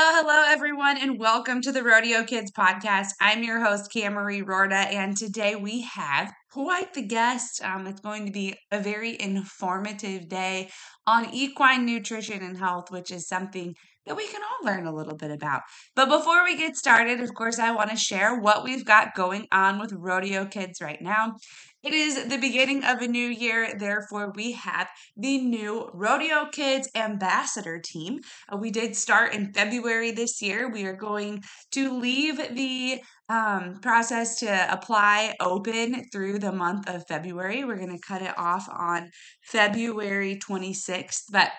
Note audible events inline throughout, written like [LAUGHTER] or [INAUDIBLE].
hello, everyone, and welcome to the Rodeo Kids podcast. I'm your host, Camarie Rorda, and today we have quite the guest. Um, it's going to be a very informative day on equine nutrition and health, which is something that we can all learn a little bit about. But before we get started, of course, I want to share what we've got going on with Rodeo Kids right now. It is the beginning of a new year, therefore, we have the new Rodeo Kids Ambassador team. Uh, we did start in February this year. We are going to leave the um, process to apply open through the month of February. We're going to cut it off on February 26th. But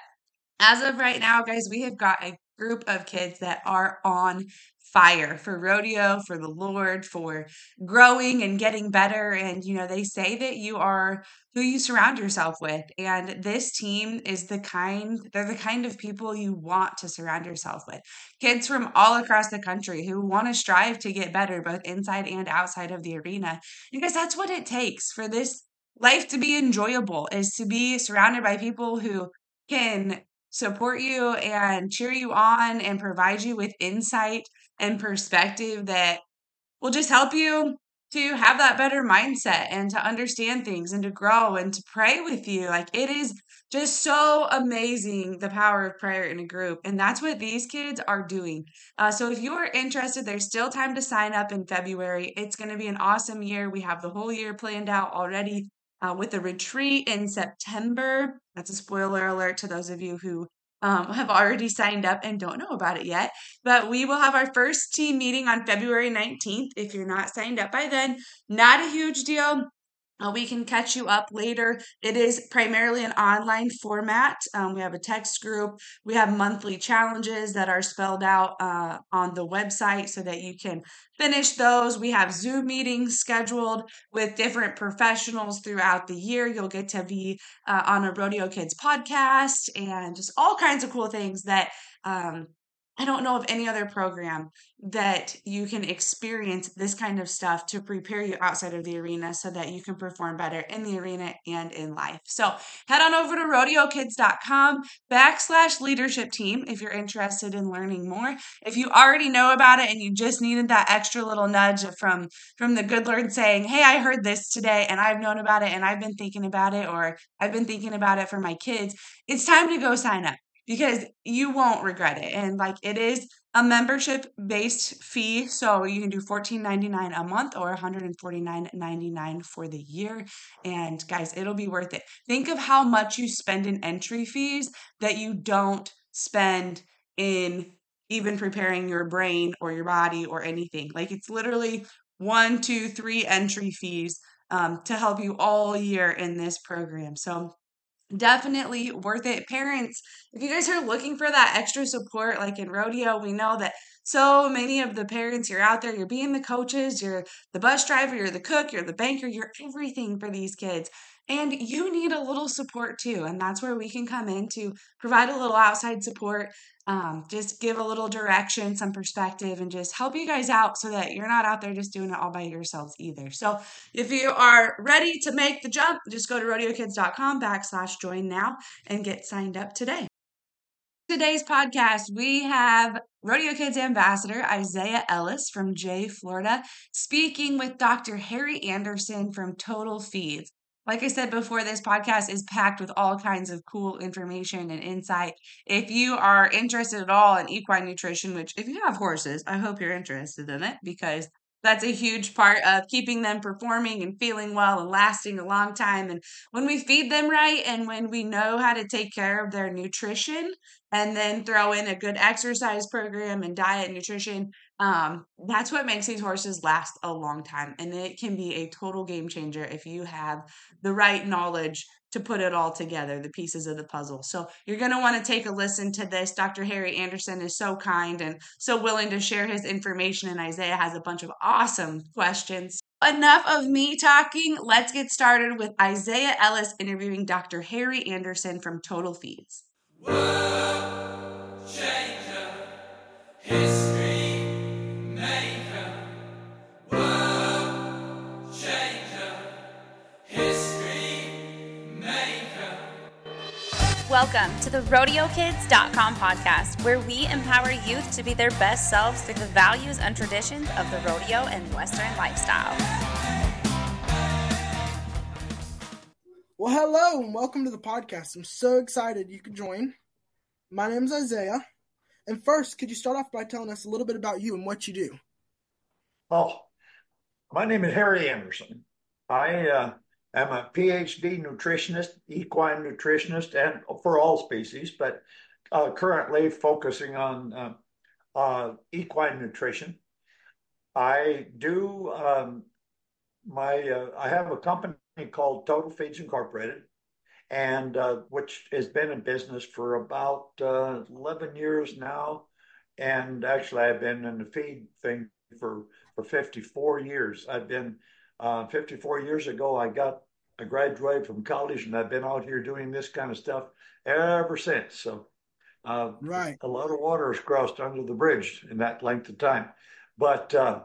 as of right now, guys, we have got a group of kids that are on fire for rodeo, for the Lord, for growing and getting better. And, you know, they say that you are who you surround yourself with. And this team is the kind, they're the kind of people you want to surround yourself with. Kids from all across the country who want to strive to get better, both inside and outside of the arena. Because that's what it takes for this life to be enjoyable, is to be surrounded by people who can support you and cheer you on and provide you with insight and perspective that will just help you to have that better mindset and to understand things and to grow and to pray with you. Like it is just so amazing the power of prayer in a group. And that's what these kids are doing. Uh, so if you are interested, there's still time to sign up in February. It's going to be an awesome year. We have the whole year planned out already uh, with a retreat in September. That's a spoiler alert to those of you who um, have already signed up and don't know about it yet. But we will have our first team meeting on February 19th. If you're not signed up by then, not a huge deal. Uh, we can catch you up later. It is primarily an online format. Um, we have a text group. We have monthly challenges that are spelled out uh, on the website so that you can finish those. We have Zoom meetings scheduled with different professionals throughout the year. You'll get to be uh, on a Rodeo Kids podcast and just all kinds of cool things that um, I don't know of any other program that you can experience this kind of stuff to prepare you outside of the arena so that you can perform better in the arena and in life. So head on over to rodeokids.com backslash leadership team if you're interested in learning more. If you already know about it and you just needed that extra little nudge from, from the good Lord saying, Hey, I heard this today and I've known about it and I've been thinking about it or I've been thinking about it for my kids, it's time to go sign up because you won't regret it. And like it is a membership based fee. So you can do $14.99 a month or $149.99 for the year. And guys, it'll be worth it. Think of how much you spend in entry fees that you don't spend in even preparing your brain or your body or anything. Like it's literally one, two, three entry fees um, to help you all year in this program. So definitely worth it. Parents, if you guys are looking for that extra support, like in rodeo, we know that so many of the parents you're out there, you're being the coaches, you're the bus driver, you're the cook, you're the banker, you're everything for these kids. And you need a little support too. And that's where we can come in to provide a little outside support, um, just give a little direction, some perspective, and just help you guys out so that you're not out there just doing it all by yourselves either. So if you are ready to make the jump, just go to rodeokids.com backslash join now and get signed up today. Today's podcast, we have Rodeo Kids Ambassador Isaiah Ellis from Jay, Florida, speaking with Dr. Harry Anderson from Total Feeds. Like I said before, this podcast is packed with all kinds of cool information and insight. If you are interested at all in equine nutrition, which if you have horses, I hope you're interested in it because that's a huge part of keeping them performing and feeling well and lasting a long time. And when we feed them right and when we know how to take care of their nutrition and then throw in a good exercise program and diet and nutrition, um, that's what makes these horses last a long time. And it can be a total game changer if you have the right knowledge to put it all together, the pieces of the puzzle. So you're going to want to take a listen to this. Dr. Harry Anderson is so kind and so willing to share his information, and Isaiah has a bunch of awesome questions. Enough of me talking. Let's get started with Isaiah Ellis interviewing Dr. Harry Anderson from Total Feeds. Welcome to the RodeoKids.com podcast, where we empower youth to be their best selves through the values and traditions of the rodeo and Western lifestyle. Well, hello and welcome to the podcast. I'm so excited you could join. My name is Isaiah. And first, could you start off by telling us a little bit about you and what you do? Oh, my name is Harry Anderson. I uh, am a PhD nutritionist, equine nutritionist, and for all species, but uh, currently focusing on uh, uh equine nutrition. I do um, my uh, I have a company called Total Feeds Incorporated, and uh, which has been in business for about uh, 11 years now. And actually, I've been in the feed thing for for 54 years. I've been uh, 54 years ago. I got I graduated from college, and I've been out here doing this kind of stuff ever since. So, uh, right, a lot of water has crossed under the bridge in that length of time. But uh,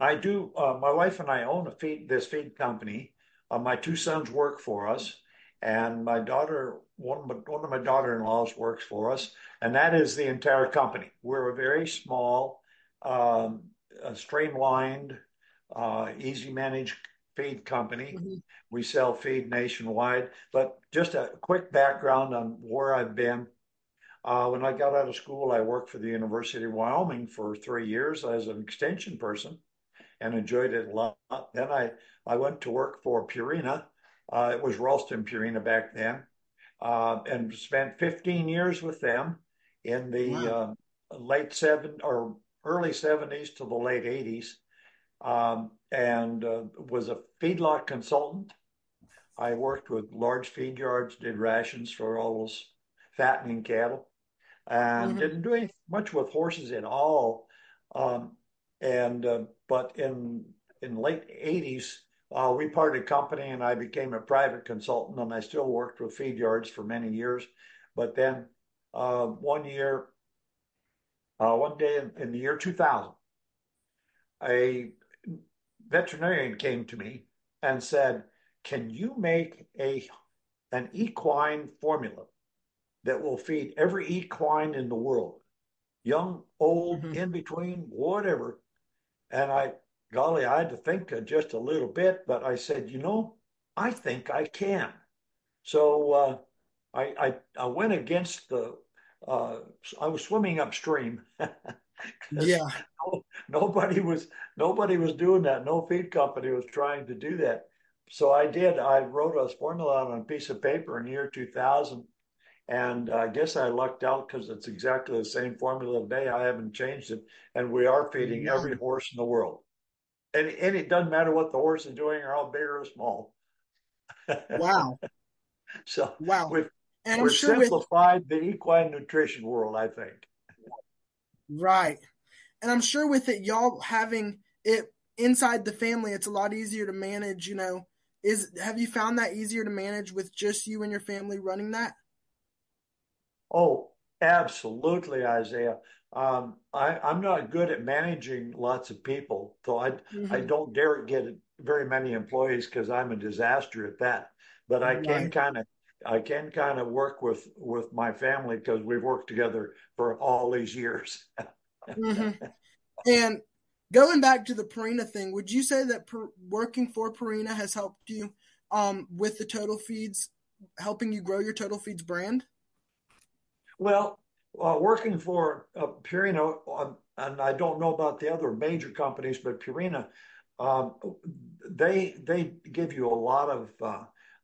I do. Uh, my wife and I own a feed this feed company. Uh, my two sons work for us, and my daughter, one of my, one of my daughter-in-laws works for us, and that is the entire company. We're a very small, um, streamlined, uh, easy managed feed company. Mm-hmm. We sell feed nationwide. But just a quick background on where I've been. Uh, when I got out of school, I worked for the University of Wyoming for three years as an extension person and enjoyed it a lot. Then I, I went to work for Purina. Uh, it was Ralston Purina back then, uh, and spent 15 years with them in the wow. uh, late seven or early 70s to the late 80s, um, and uh, was a feedlot consultant. I worked with large feed yards, did rations for all those fattening cattle, and mm-hmm. didn't do any, much with horses at all. Um, and uh, but in in late 80s, uh, we parted company and I became a private consultant and I still worked with feed yards for many years. But then uh, one year, uh, one day in, in, the year 2000, a veterinarian came to me and said, "Can you make a an equine formula that will feed every equine in the world, young, old, mm-hmm. in between, whatever, and I, golly, I had to think just a little bit, but I said, you know, I think I can. So uh, I, I, I went against the. Uh, I was swimming upstream. [LAUGHS] yeah. [LAUGHS] No, nobody was nobody was doing that. No feed company was trying to do that. So I did. I wrote a formula on a piece of paper in the year 2000 and I guess I lucked out because it's exactly the same formula today. I haven't changed it. And we are feeding every horse in the world. And, and it doesn't matter what the horse is doing or how big or small. [LAUGHS] Wow. so wow. We've, and I'm we've sure simplified with, the equine nutrition world, I think. Right. And I'm sure with it, y'all having it inside the family, it's a lot easier to manage, you know. Is have you found that easier to manage with just you and your family running that? Oh, absolutely, Isaiah. Um, I, am not good at managing lots of people, so I mm-hmm. I don't dare get very many employees because I'm a disaster at that. But I can kind of I can kind of work with with my family because we've worked together for all these years. mm-hmm. [LAUGHS] And going back to the Purina thing, would you say that per, working for Purina has helped you um, with the Total Feeds, helping you grow your Total Feeds brand? Well, uh, working for uh, Purina, uh, and I don't know about the other major companies, but Purina, um, they they give you a lot of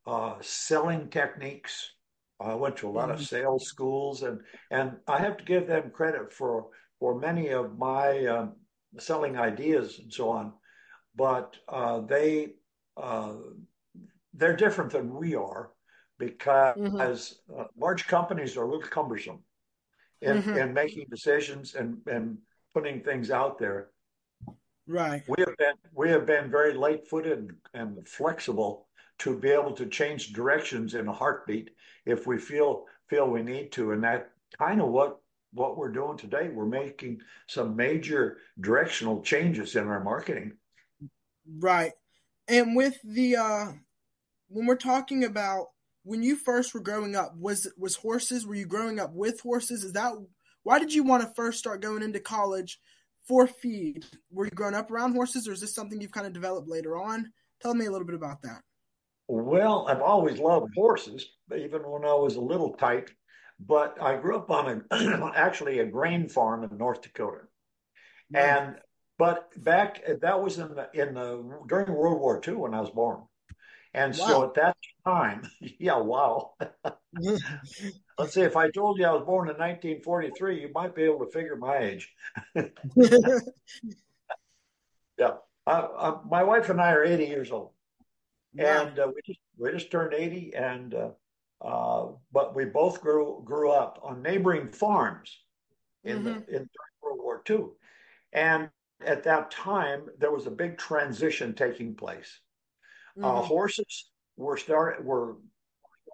uh, uh selling techniques. I went to a lot mm-hmm. of sales schools, and and I have to give them credit for for many of my um, selling ideas and so on. But uh, they they're different than we are because mm-hmm. uh, large companies are a little cumbersome in, mm-hmm. in making decisions and, and putting things out there. Right. We have been we have been very late footed and flexible to be able to change directions in a heartbeat if we feel feel we need to. And that kind of what what we're doing today. We're making some major directional changes in our marketing. Right. And with the uh when we're talking about when you first were growing up, was was horses? Were you growing up with horses? Is that why did you want to first start going into college for feed? Were you growing up around horses, or is this something you've kind of developed later on? Tell me a little bit about that. Well, I've always loved horses, even when I was a little tyke. But I grew up on a [CLEARS THROAT] actually a grain farm in North Dakota, and but back that was in the in the during World War II when I was born, and wow. so at that time, [LAUGHS] yeah, wow. [LAUGHS] Let's see, if I told you I was born in 1943, you might be able to figure my age. [LAUGHS] yeah, uh, uh, my wife and I are 80 years old, wow. and uh, we just we just turned 80, and uh, uh, but we both grew grew up on neighboring farms in mm-hmm. the in during World War II, and at that time there was a big transition taking place. Uh, mm-hmm. Horses were start were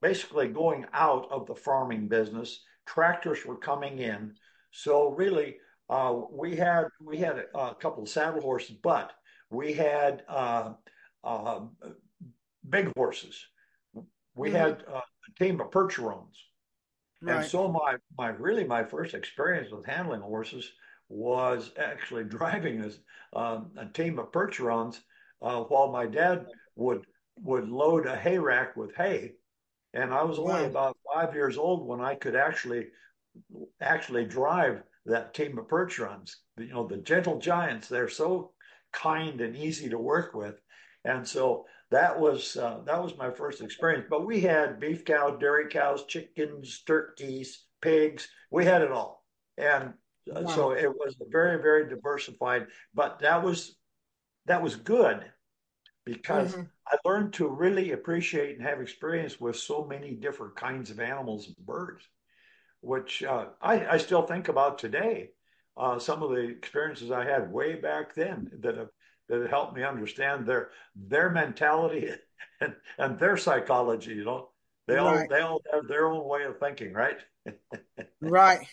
basically going out of the farming business. Tractors were coming in, so really uh, we had we had a, a, couple of saddle horses, but we had uh, uh, big horses. We mm-hmm. had uh, a team of percherons. Right. And so my my really my first experience with handling horses was actually [LAUGHS] driving this, um, a team of percherons uh, while my dad would would load a hay rack with hay, and I was only about five years old when I could actually actually drive that team of percherons. You know, the gentle giants. They're so kind and easy to work with, and so that was uh, that was my first experience. But we had beef cows, dairy cows, chickens, turkeys, pigs. We had it all, and uh, wow. so it was very very diversified. But that was that was good because mm-hmm. I learned to really appreciate and have experience with so many different kinds of animals and birds, which uh, I, I, still think about today. Uh, some of the experiences I had way back then that have that helped me understand their their mentality [LAUGHS] and, and their psychology. You know, they all right. they all have their own way of thinking, right? [LAUGHS] right.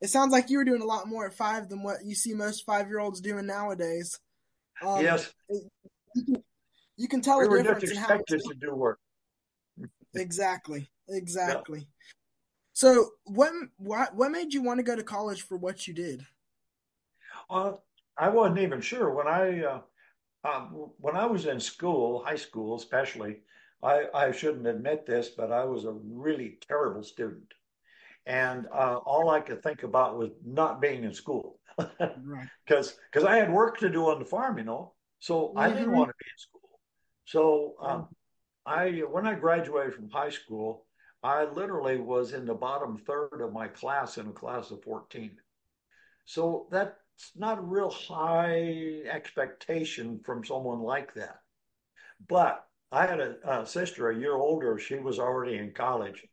It sounds like you were doing a lot more at five than what you see most five year olds doing nowadays. Um, yes. You can, you can tell we the difference just expected to do work. [LAUGHS] exactly. Exactly. Yeah. So what what what made you want to go to college for what you did? Uh, I wasn't even sure when I uh, um, when I was in school, high school especially, I, I shouldn't admit this, but I was a really terrible student. And uh, all I could think about was not being in school. Because right. [LAUGHS] because I had work to do on the farm, you know. So mm-hmm. I didn't want to be in school. So um, I when I graduated from high school, I literally was in the bottom third of my class in a class of 14. So that it's not a real high expectation from someone like that. But I had a, a sister a year older. She was already in college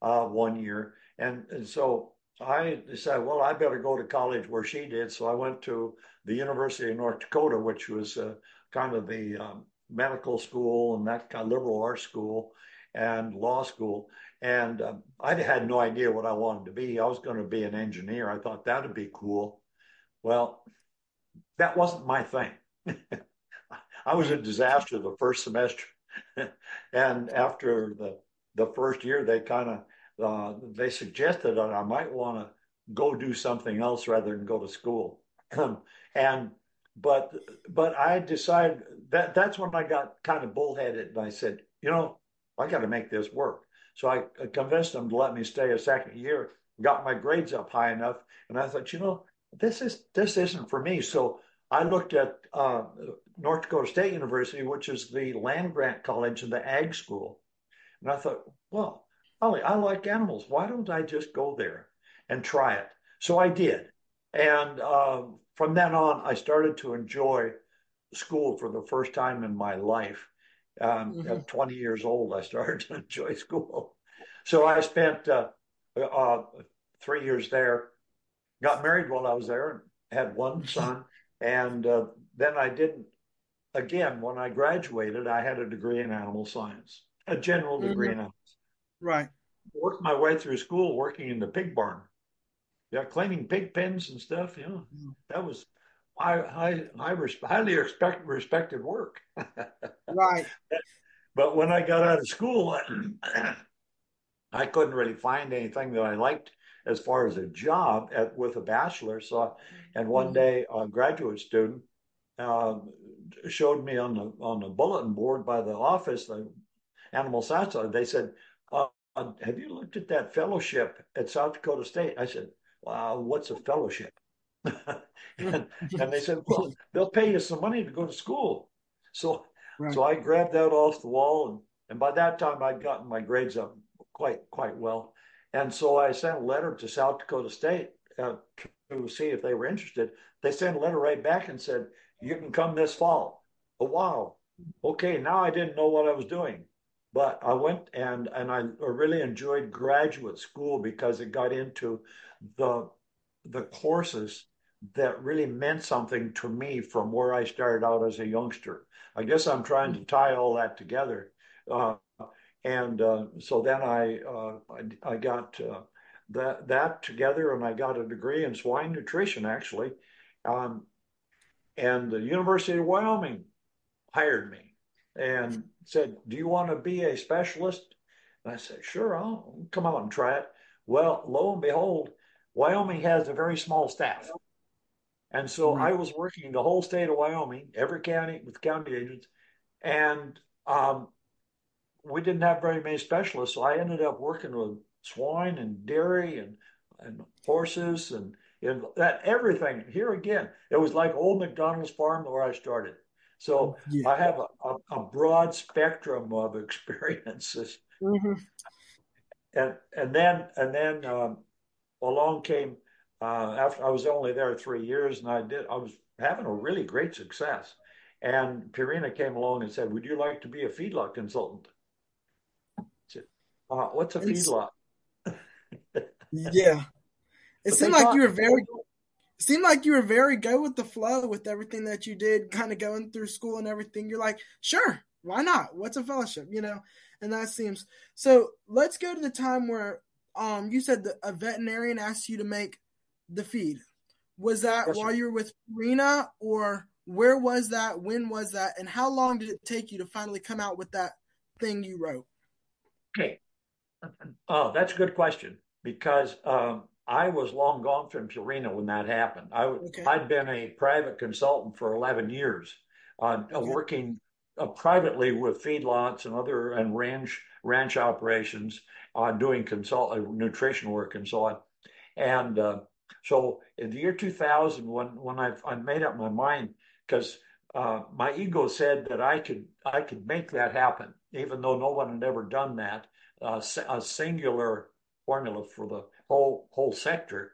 uh, one year. And, and so I decided, well, I better go to college where she did. So I went to the University of North Dakota, which was uh, kind of the um, medical school and that kind of liberal arts school and law school. And um, I had no idea what I wanted to be. I was going to be an engineer. I thought that would be cool. Well, that wasn't my thing. [LAUGHS] I was a disaster the first semester, [LAUGHS] and after the the first year, they kind of uh, they suggested that I might want to go do something else rather than go to school. [CLEARS THROAT] and but but I decided that that's when I got kind of bullheaded, and I said, you know, I got to make this work. So I convinced them to let me stay a second year, got my grades up high enough, and I thought, you know, this is this isn't for me. So I looked at uh, North Dakota State University, which is the land grant college and the ag school, and I thought, well, Ollie, I like animals. Why don't I just go there and try it? So I did, and uh, from then on, I started to enjoy school for the first time in my life. Um, mm-hmm. At 20 years old, I started to [LAUGHS] enjoy school. So I spent uh, uh, three years there got married while I was there and had one [LAUGHS] son. And uh, then I didn't, again, when I graduated, I had a degree in animal science, a general degree mm-hmm. in animals. Right. Worked my way through school working in the pig barn. Yeah, cleaning pig pens and stuff. You know, mm-hmm. that was high, high, high highly respect, respected work. [LAUGHS] right. But when I got out of school, [CLEARS THROAT] I couldn't really find anything that I liked as far as a job at, with a bachelor. So, and one mm-hmm. day a graduate student uh, showed me on the on the bulletin board by the office, the animal science. They said, uh, "Have you looked at that fellowship at South Dakota State?" I said, "Wow, what's a fellowship?" [LAUGHS] and, and, they said, "Well, [LAUGHS] they'll pay you some money to go to school." So, right. so I grabbed that off the wall, and and by that time I'd gotten my grades up quite quite well. And so I sent a letter to South Dakota State uh, to see if they were interested. They sent a letter right back and said, "You can come this fall." Oh wow, okay. Now I didn't know what I was doing, but I went and and I really enjoyed graduate school because it got into the the courses that really meant something to me from where I started out as a youngster. I guess I'm trying to tie all that together. Uh, and uh, so then I, uh, I, I got uh, that that together, and I got a degree in swine nutrition actually, um, and the University of Wyoming hired me and said, "Do you want to be a specialist?" And I said, "Sure, I'll come out and try it." Well, lo and behold, Wyoming has a very small staff. And so I was working the whole state of Wyoming, every county with county agents, and um, we didn't have very many specialists, so I ended up working with swine and dairy and and horses and and that everything. Here again, it was like old MacDonald's farm where I started. So yeah. I have a, a, a, broad spectrum of [LAUGHS] experiences. Mm-hmm. And and then and then um, along came uh, after I was only there three years, and I did I was having a really great success. And Purina came along and said, "Would you like to be a feedlot consultant?" Uh, what's a feedlot? [LAUGHS] yeah, it seemed like you were very. It seemed like you were very go with the flow with everything that you did, kind of going through school and everything. You're like, sure, why not? What's a fellowship, you know? And that seems so. Let's go to the time where um you said that a veterinarian asked you to make the feed. Was that yes, while you were with Purina, or where was that? When was that? And how long did it take you to finally come out with that thing you wrote? Okay, Oh, that's a good question because um, I was long gone from Purina when that happened. I, okay. I'd been a private consultant for 11 years, uh, okay. working uh, privately with feedlots and other and ranch ranch operations, uh, doing consult uh, nutrition work and so on. And uh, so in the year 2000, when when I, I made up my mind, because uh, my ego said that I could I could make that happen, even though no one had ever done that uh, a singular formula for the whole whole sector.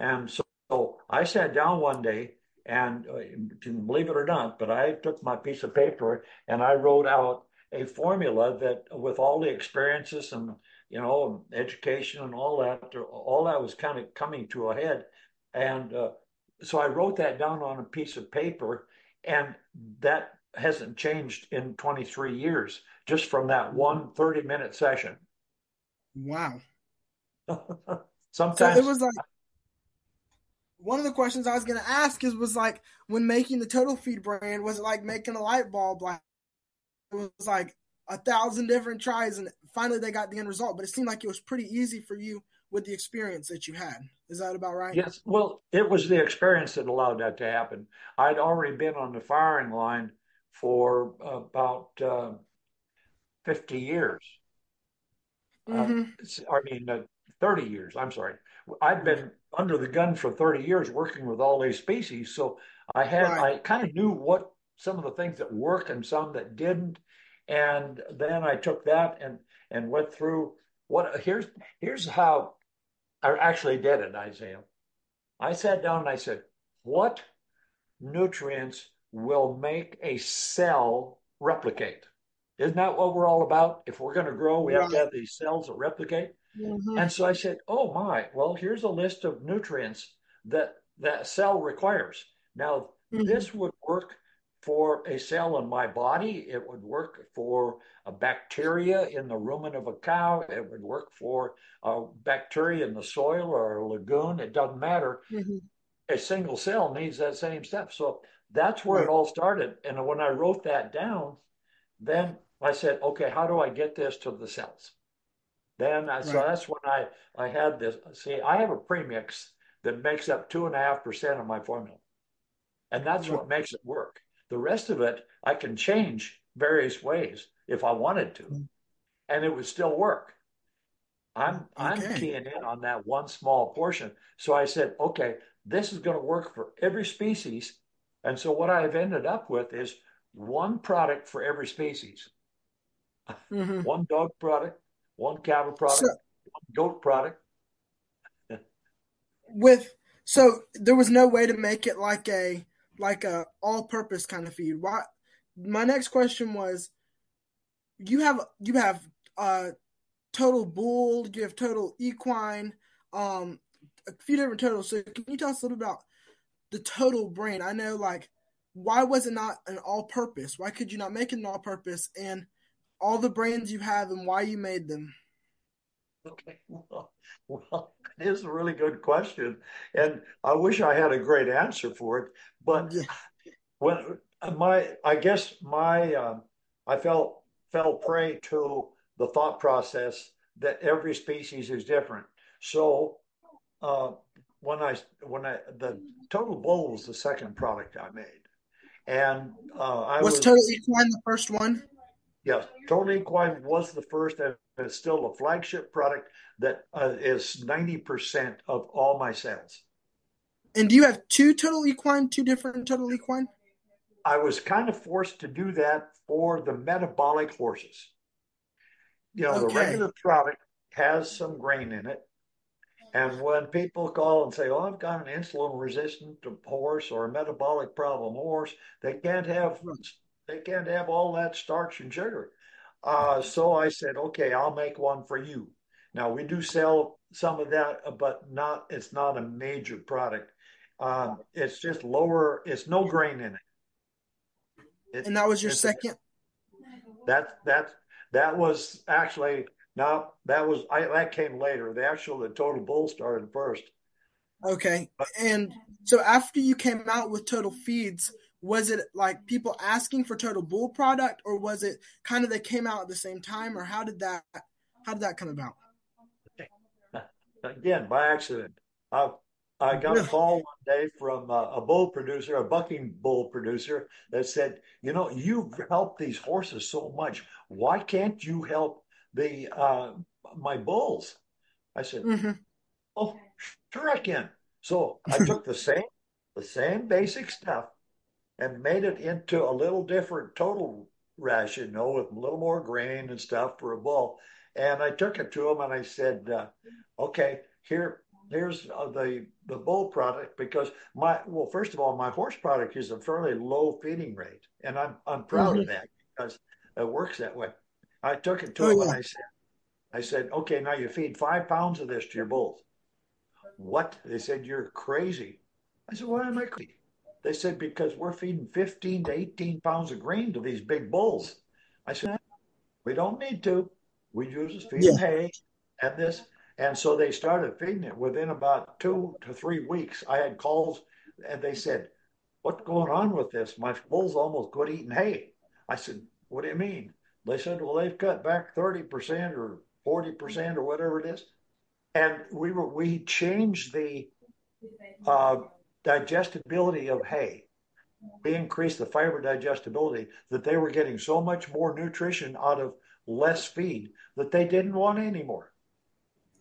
And so, so I sat down one day and uh, believe it or not, but I took my piece of paper and I wrote out a formula that with all the experiences and you know education and all that all that was kind of coming to a head and uh, so i wrote that down on a piece of paper and that hasn't changed in 23 years just from that one 30 minute session. Wow. [LAUGHS] Sometimes so it was like one of the questions I was going to ask is was like when making the Total Feed brand, was it like making a light bulb? Like it was like a thousand different tries, and finally they got the end result. But it seemed like it was pretty easy for you with the experience that you had. Is that about right? Yes. Well, it was the experience that allowed that to happen. I'd already been on the firing line for about uh, 50 years. Uh, mm-hmm. Uh, I mean, uh, 30 years. I'm sorry. I've been under the gun for 30 years working with all these species. So I had, right. I kind of knew what some of the things that worked and some that didn't. And then I took that and, and went through what here's, here's how I actually did it, Isaiah. I sat down and I said, what nutrients will make a cell replicate? Isn't that what we're all about? If we're going to grow, we right. have to have these cells that replicate. Mm-hmm. And so I said, "Oh my! Well, here's a list of nutrients that that cell requires." Now, mm-hmm. this would work for a cell in my body. It would work for a bacteria in the rumen of a cow. It would work for a bacteria in the soil or a lagoon. It doesn't matter. Mm-hmm. A single cell needs that same stuff. So that's where right. it all started. And when I wrote that down, then I said, okay, how do I get this to the cells? Then I, so that's when I I had this. See, I have a premix that makes up two and a half percent of my formula, and that's Right. what makes it work. The rest of it I can change various ways if I wanted to, Mm. and it would still work. I'm I'm keying in on that one small portion. So I said, okay, this is going to work for every species. And so what I've ended up with is one product for every species. Hmm One dog product, one cattle product, So one goat product. with so there was no way to make it like a like a all purpose kind of feed. Why my next question was you have you have uh total bull, you have total equine, um a few different totals. So can you tell us a little about the total brand? I know like why was it not an all purpose? Why could you not make it an all purpose and all the brands you have and why you made them? Okay, well, well, it is a really good question, and I wish I had a great answer for it. But Yeah. when my, I guess my, uh, I felt fell prey to the thought process that every species is different. So uh, when I when I the total bull was the second product I made, and uh, I Was was total equine the first one? Yes, Total Equine was the first, and it's still a flagship product that uh, is 90% of all my sales. And do you have two total equine, two different total equine? I was kind of forced to do that for the metabolic horses. You know, the regular product has some grain in it. And when people call and say, Oh, I've got an insulin resistant horse or a metabolic problem horse, they can't have they can't have all that starch and sugar. Uh, so I said, okay, I'll make one for you. Now we do sell some of that, but not it's not a major product. Um, it's just lower. It's no grain in it. It- And that was your second? That that that was actually no, that was I that came later. The actual the total bull started first. Okay. And so after you came out with total feeds, was it like people asking for total bull product or was it kind of they came out at the same time or how did that how did that come about? [LAUGHS] Again, by accident. I I got a call one day from uh, a bull producer, a bucking bull producer, that said, "You know, you've helped these horses so much. Why can't you help the uh, my bulls?" I said, hmm "Oh, sure I can." So I [LAUGHS] took the same the same basic stuff and made it into a little different total ration, you know, with a little more grain and stuff for a bull. And I took it to him and I said, uh, "Okay, here, here's uh, the the bull product because my well, first of all, my horse product is a fairly low feeding rate, and I'm I'm proud of that because it works that way. I took it to Oh, him yeah. and I said, I said, okay, now you feed five pounds of this to your bulls. What? They said you're crazy. I said, why am I crazy? They said because we're feeding 15 to 18 pounds of grain to these big bulls. I said, we don't need to. We just feed them hay and this. And so they started feeding it. Within about two to three weeks, I had calls and they said, What's going on with this? My bulls almost quit eating hay. I said, What do you mean? They said, Well, they've cut back 30% or 40% or whatever it is. And we were we changed the uh, digestibility of hay. We increased the fiber digestibility that they were getting so much more nutrition out of less feed that they didn't want anymore.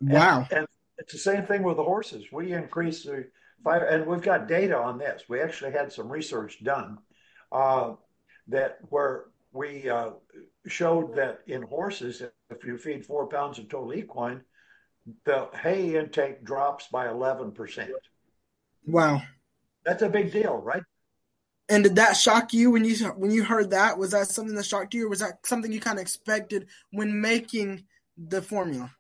Wow. And, and it's the same thing with the horses. We increase the fiber, and we've got data on this. We actually had some research done uh, that where we uh, showed that in horses, if you feed four pounds of total equine, the hay intake drops by 11%. Wow. That's a big deal, right? And did that shock you when you when you heard that? Was that something that shocked you or was that something you kind of expected when making the formula?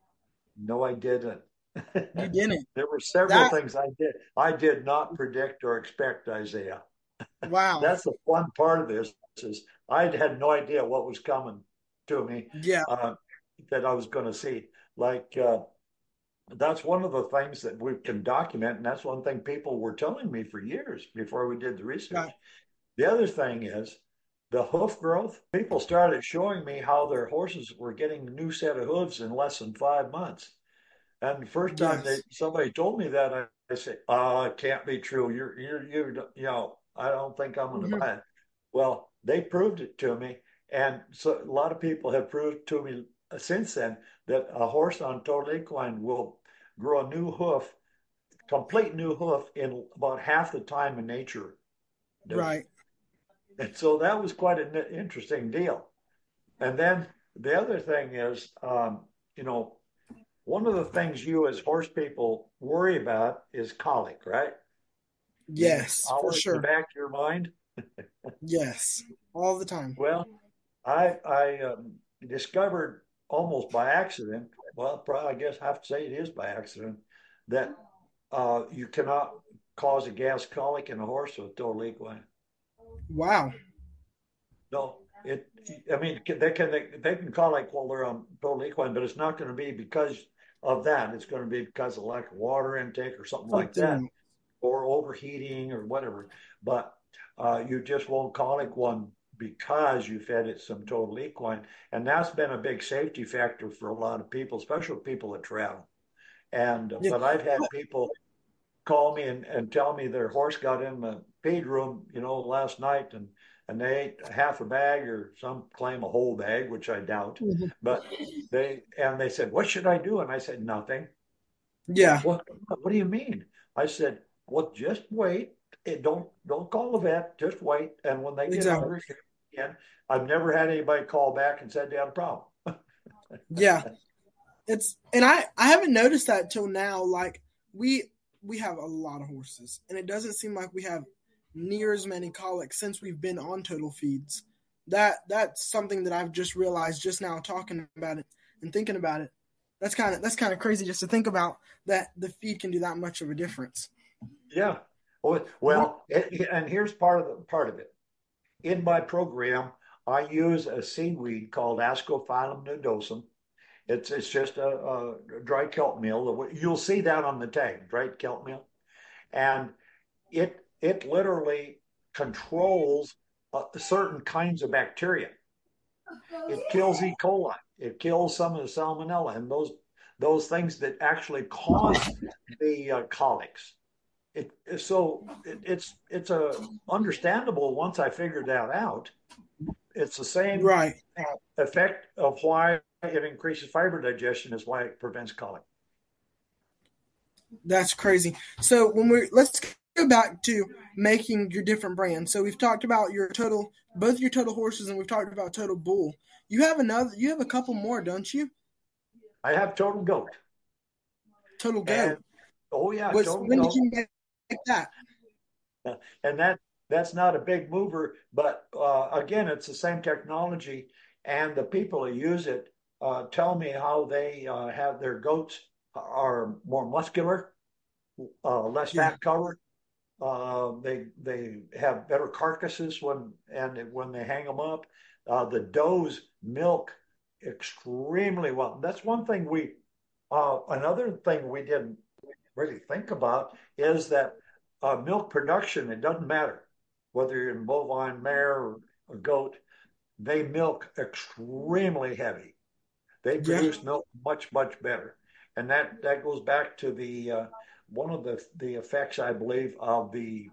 No, I didn't. [LAUGHS] You didn't. there were several That- things I did. I did not predict or expect Isaiah. Wow. [LAUGHS] That's the fun part of this is I had no idea what was coming to me yeah. uh, that I was going to see. Like uh, that's one of the things that we can document, and that's one thing people were telling me for years before we did the research. Right. The other thing is the hoof growth. People started showing me how their horses were getting a new set of hooves in less than five months. And the first time yes. they, somebody told me that, I, I said, "Oh, it can't be true. You're, you're, you're, you know, I don't think I'm going to mm-hmm. buy it." Well, they proved it to me, and so a lot of people have proved to me since then that a horse on total equine will grow a new hoof, complete new hoof in about half the time in nature. Right. And so that was quite an interesting deal. And then the other thing is, um, you know, one of the things you as horse people worry about is colic, right? Yes, for sure. back your mind. yes, all the time. Well, I I um, discovered almost by accident. Well, probably, I guess I have to say it is by accident that uh, you cannot cause a gas colic in a horse with total equine. Wow. No, it. I mean, they can they, they can colic while they're on total equine, but it's not going to be because of that. It's going to be because of lack of water intake or something like that, or overheating or whatever. But uh, you just won't colic one because you fed it some total equine, and that's been a big safety factor for a lot of people, especially people that travel. And yeah. but I've had people call me and, and tell me their horse got in the feed room, you know, last night and and they ate half a bag or some claim a whole bag, which I doubt. Mm-hmm. But they and they said, "What should I do?" And I said, "Nothing." Yeah. What What do you mean? I said, "Well, just wait. It, don't don't call the vet. Just wait. And when they get exactly. hungry again, I've never had anybody call back and said they had a problem." [LAUGHS] yeah, it's and I I haven't noticed that till now. Like we we have a lot of horses, and it doesn't seem like we have near as many colics since we've been on total feeds. That that's something that I've just realized just now talking about it and thinking about it. That's kind of that's kind of crazy just to think about that the feed can do that much of a difference. Yeah. Well, and here's part of the part of it. In my program, I use a seaweed called Ascophyllum nodosum. It's it's just a, a dry kelp meal. You'll see that on the tag, dried kelp meal, and it it literally controls uh, certain kinds of bacteria. It kills E. coli. It kills some of the salmonella and those those things that actually cause the uh, colics. It, so it, it's it's a understandable once I figured that out. It's the same right effect of why it increases fiber digestion is why it prevents colic. That's crazy. So when we let's go back to making your different brands. So we've talked about your total, both your total horses, and we've talked about total bull. You have another, you have a couple more, don't you? I have total goat. Total goat. And, oh yeah. Was, when goat. did you make that? And that that's not a big mover, but uh, again, it's the same technology, and the people who use it uh, tell me how they uh, have their goats are more muscular, uh, less fat covered, uh, they they have better carcasses when and when they hang them up. Uh, the does milk extremely well. That's one thing we. Uh, another thing we didn't really think about is that uh, milk production. It doesn't matter whether you're in bovine, mare, or, or goat. They milk extremely heavy. They produce yeah. milk much much better, and that that goes back to the uh, one of the, the effects, I believe, of the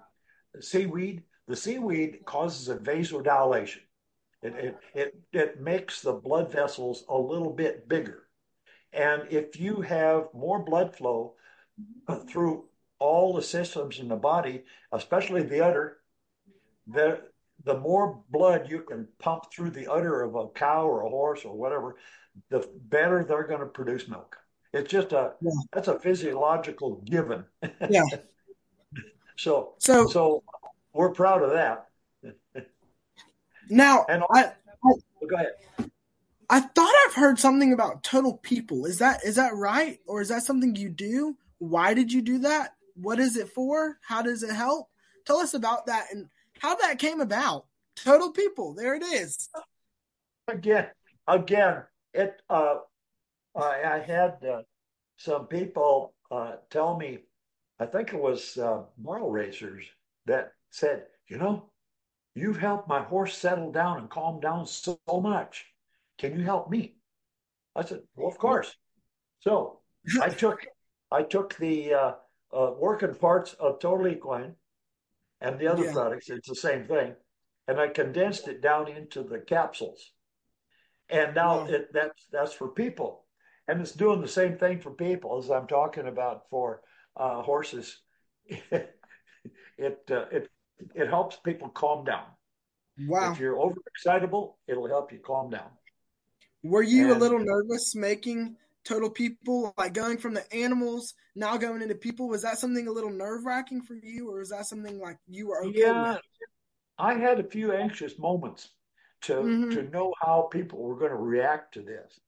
seaweed. The seaweed causes a vasodilation. It, it, it, it makes the blood vessels a little bit bigger. And if you have more blood flow through all the systems in the body, especially the udder, the, the more blood you can pump through the udder of a cow or a horse or whatever, the better they're going to produce milk. It's just a yeah. that's a physiological given. Yeah. [LAUGHS] so so so we're proud of that. [LAUGHS] now and I, I oh, go ahead. I thought I've heard something about total people. Is that is that right, or is that something you do? Why did you do that? What is it for? How does it help? Tell us about that and how that came about. Total people. There it is. Again, again, it uh, I, I had uh, some people uh, tell me, I think it was uh, barrel racers that said, you know, You've helped my horse settle down and calm down so, so much. Can you help me? I said, Well, of course. So I [LAUGHS] took I took the uh, uh, working parts of Total Equine and the other Yeah. products. It's the same thing, and I condensed it down into the capsules. And now Wow. it that's that's for people, and it's doing the same thing for people as I'm talking about for uh, horses. [LAUGHS] it uh, it it helps people calm down. Wow. If you're overexcitable, it'll help you calm down. Were you a little nervous making total people, like going from the animals now going into people? Was that something a little nerve wracking for you, or is that something like you were okay yeah, with? I had a few anxious moments to Mhm. to know how people were going to react to this,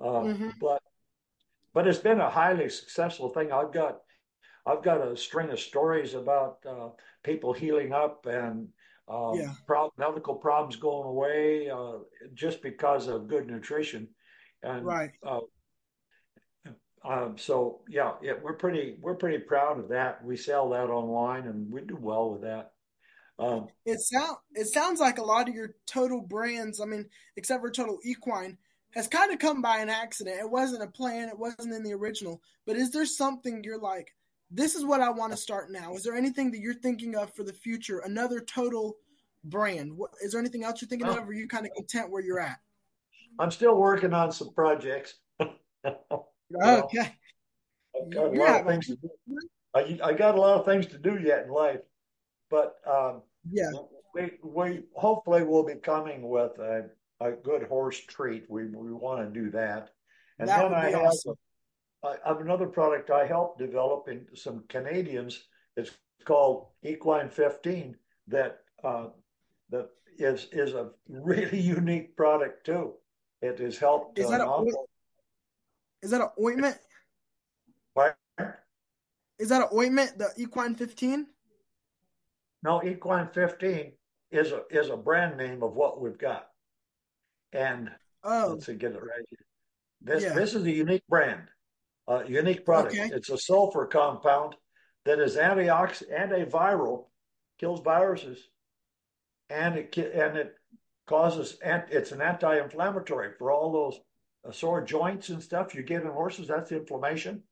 uh, Mhm. but but it's been a highly successful thing. I've got I've got a string of stories about uh, people healing up and um, Yeah. pro- medical problems going away uh, just because of good nutrition, and Right. Um, so yeah, yeah, we're pretty we're pretty proud of that. We sell that online and we do well with that. Um, It sound it sounds like a lot of your total brands, I mean, except for Total Equine, has kind of come by an accident. It wasn't a plan, it wasn't in the original. But is there something you're like, this is what I want to start now? Is there anything that you're thinking of for the future? Another total brand? What, is there anything else you're thinking Oh. of? Or are you kind of content where you're at? I'm still working on some projects. [LAUGHS] Okay. I've got a You're lot of things to do. I, I got a lot of things to do yet in life, but um, Yeah. we we hopefully will be coming with a, a good horse treat. We we want to do that, and That then I have awesome. I have another product I helped develop in some Canadians. It's called Equine 15 that uh, that is is a really [LAUGHS] unique product too. It has helped. Is that uh, a oil- Is that an ointment? What? Is that an ointment, the Equine 15? No, Equine 15 is a is a brand name of what we've got. And Oh, let's see, get it right here. This Yeah. this is a unique brand, a unique product. Okay. It's a sulfur compound that is antioxidant, antiviral, kills viruses, and it and it causes it's an anti-inflammatory for all those sore joints and stuff you get in horses. That's inflammation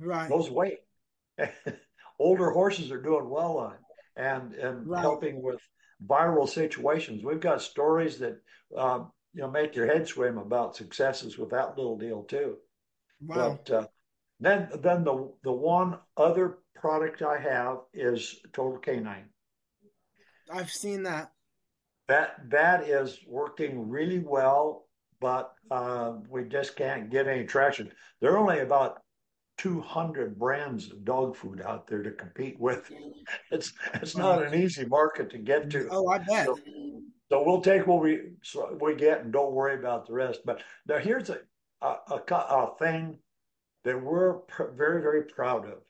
right. goes [LAUGHS] away. Older horses are doing well on and and Right. helping with viral situations. We've got stories that um, you know make your head swim about successes with that little deal too. Wow. But uh, then then the the one other product I have is Total Canine. I've seen that. That that is working really well, but uh, we just can't get any traction. There are only about 200 brands of dog food out there to compete with. [LAUGHS] It's it's not an easy market to get to. Oh, I bet. So, so we'll take what we so we get and don't worry about the rest. But now here's a a, a, a thing that we're pr- very very proud of,